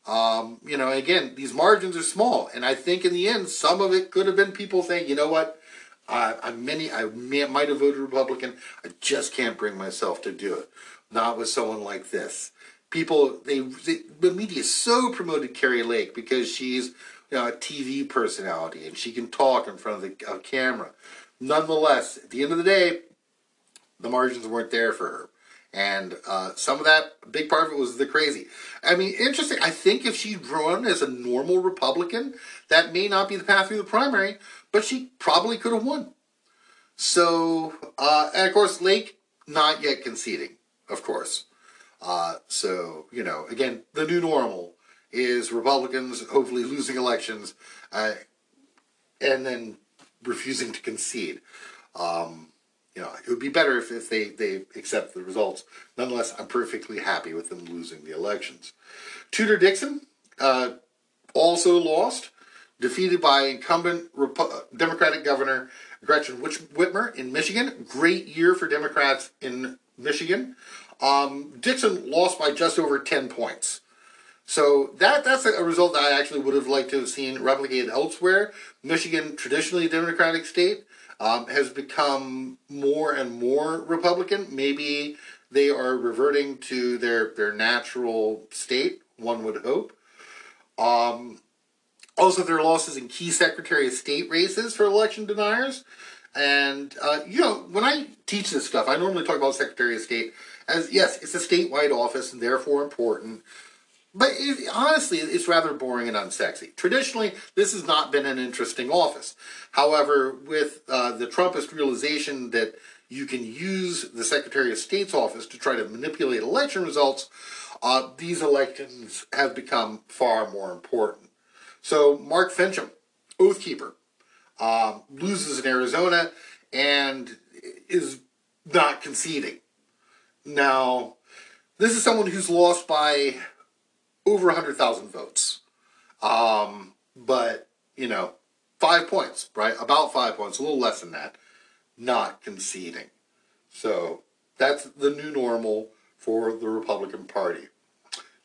Um, you know, again, these margins are small, and I think in the end, some of it could have been people saying, you know what, I, I many I may, might have voted Republican. I just can't bring myself to do it. Not with someone like this. People, they, they the media so promoted Kari Lake because she's you know, a TV personality and she can talk in front of the camera. Nonetheless, at the end of the day, the margins weren't there for her. And uh, some of that, a big part of it was the crazy. I mean, interesting. I think if she'd run as a normal Republican, that may not be the path through the primary, but she probably could have won. So, uh, and of course, Lake not yet conceding, of course. Uh, so, you know, again, the new normal is Republicans hopefully losing elections uh, and then refusing to concede. Um, you know, it would be better if, if they, they accept the results. Nonetheless, I'm perfectly happy with them losing the elections. Tudor Dixon uh, also lost, defeated by incumbent Rep- Democratic Governor Gretchen Whitmer in Michigan. Great year for Democrats in Michigan. Um, Dixon lost by just over 10 points. So that that's a result that I actually would have liked to have seen replicated elsewhere. Michigan, traditionally a Democratic state, um, has become more and more Republican. Maybe they are reverting to their their natural state. One would hope. Um, also, there are losses in key Secretary of State races for election deniers. And, uh, you know, when I teach this stuff, I normally talk about Secretary of State as, yes, it's a statewide office and therefore important. But it, honestly, it's rather boring and unsexy. Traditionally, this has not been an interesting office. However, with uh, the Trumpist realization that you can use the Secretary of State's office to try to manipulate election results, uh, these elections have become far more important. So, Mark Finchem, Oathkeeper, um, loses in Arizona and is not conceding. Now, this is someone who's lost by over 100,000 votes. Um, but you know, five points, right? About five points, a little less than that, not conceding. So that's the new normal for the Republican Party.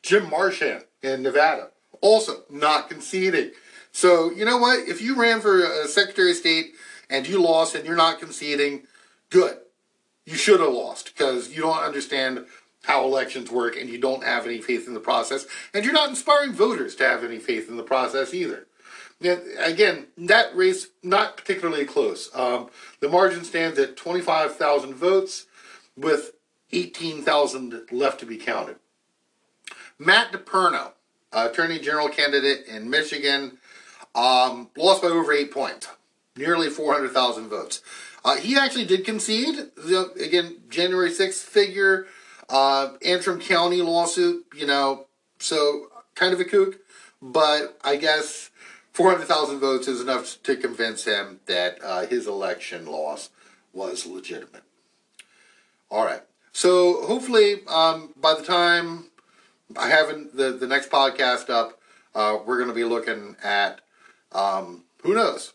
Jim Marchant in Nevada, also not conceding. So, you know what? If you ran for a Secretary of State and you lost and you're not conceding, good. You should have lost because you don't understand how elections work and you don't have any faith in the process and you're not inspiring voters to have any faith in the process either. Again, that race not particularly close. Um, the margin stands at 25,000 votes with 18,000 left to be counted. Matt DePerno, Attorney General candidate in Michigan, um, lost by over eight points, nearly 400,000 votes. Uh, he actually did concede. The, again, January 6th figure, uh, Antrim County lawsuit, you know, so kind of a kook. But I guess 400,000 votes is enough to convince him that uh, his election loss was legitimate. All right. So hopefully, um, by the time I have the the next podcast up, uh, we're going to be looking at um, who knows,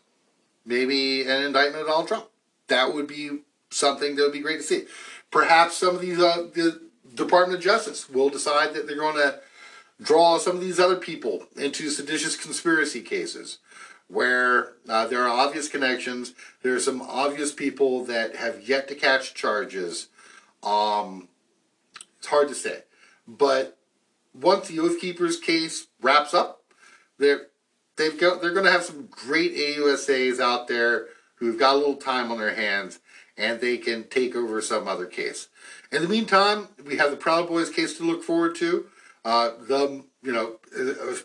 maybe an indictment of Donald Trump. That would be something that would be great to see. Perhaps some of these uh, the Department of Justice will decide that they're going to draw some of these other people into seditious conspiracy cases where uh, there are obvious connections. There are some obvious people that have yet to catch charges um, it's hard to say, but once the Oath Keepers case wraps up, they're they've got they're going to have some great AUSAs out there who've got a little time on their hands, and they can take over some other case. In the meantime, we have the Proud Boys case to look forward to. Uh, the you know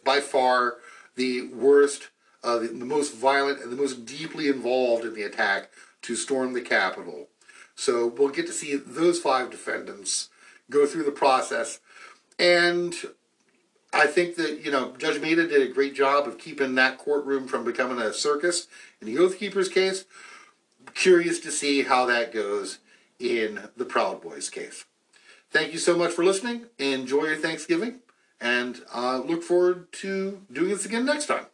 by far the worst, uh, the, the most violent, and the most deeply involved in the attack to storm the Capitol. So we'll get to see those five defendants go through the process. And I think that, you know, Judge Mehta did a great job of keeping that courtroom from becoming a circus in the Oath Keepers case. Curious to see how that goes in the Proud Boys case. Thank you so much for listening. Enjoy your Thanksgiving. And uh, look forward to doing this again next time.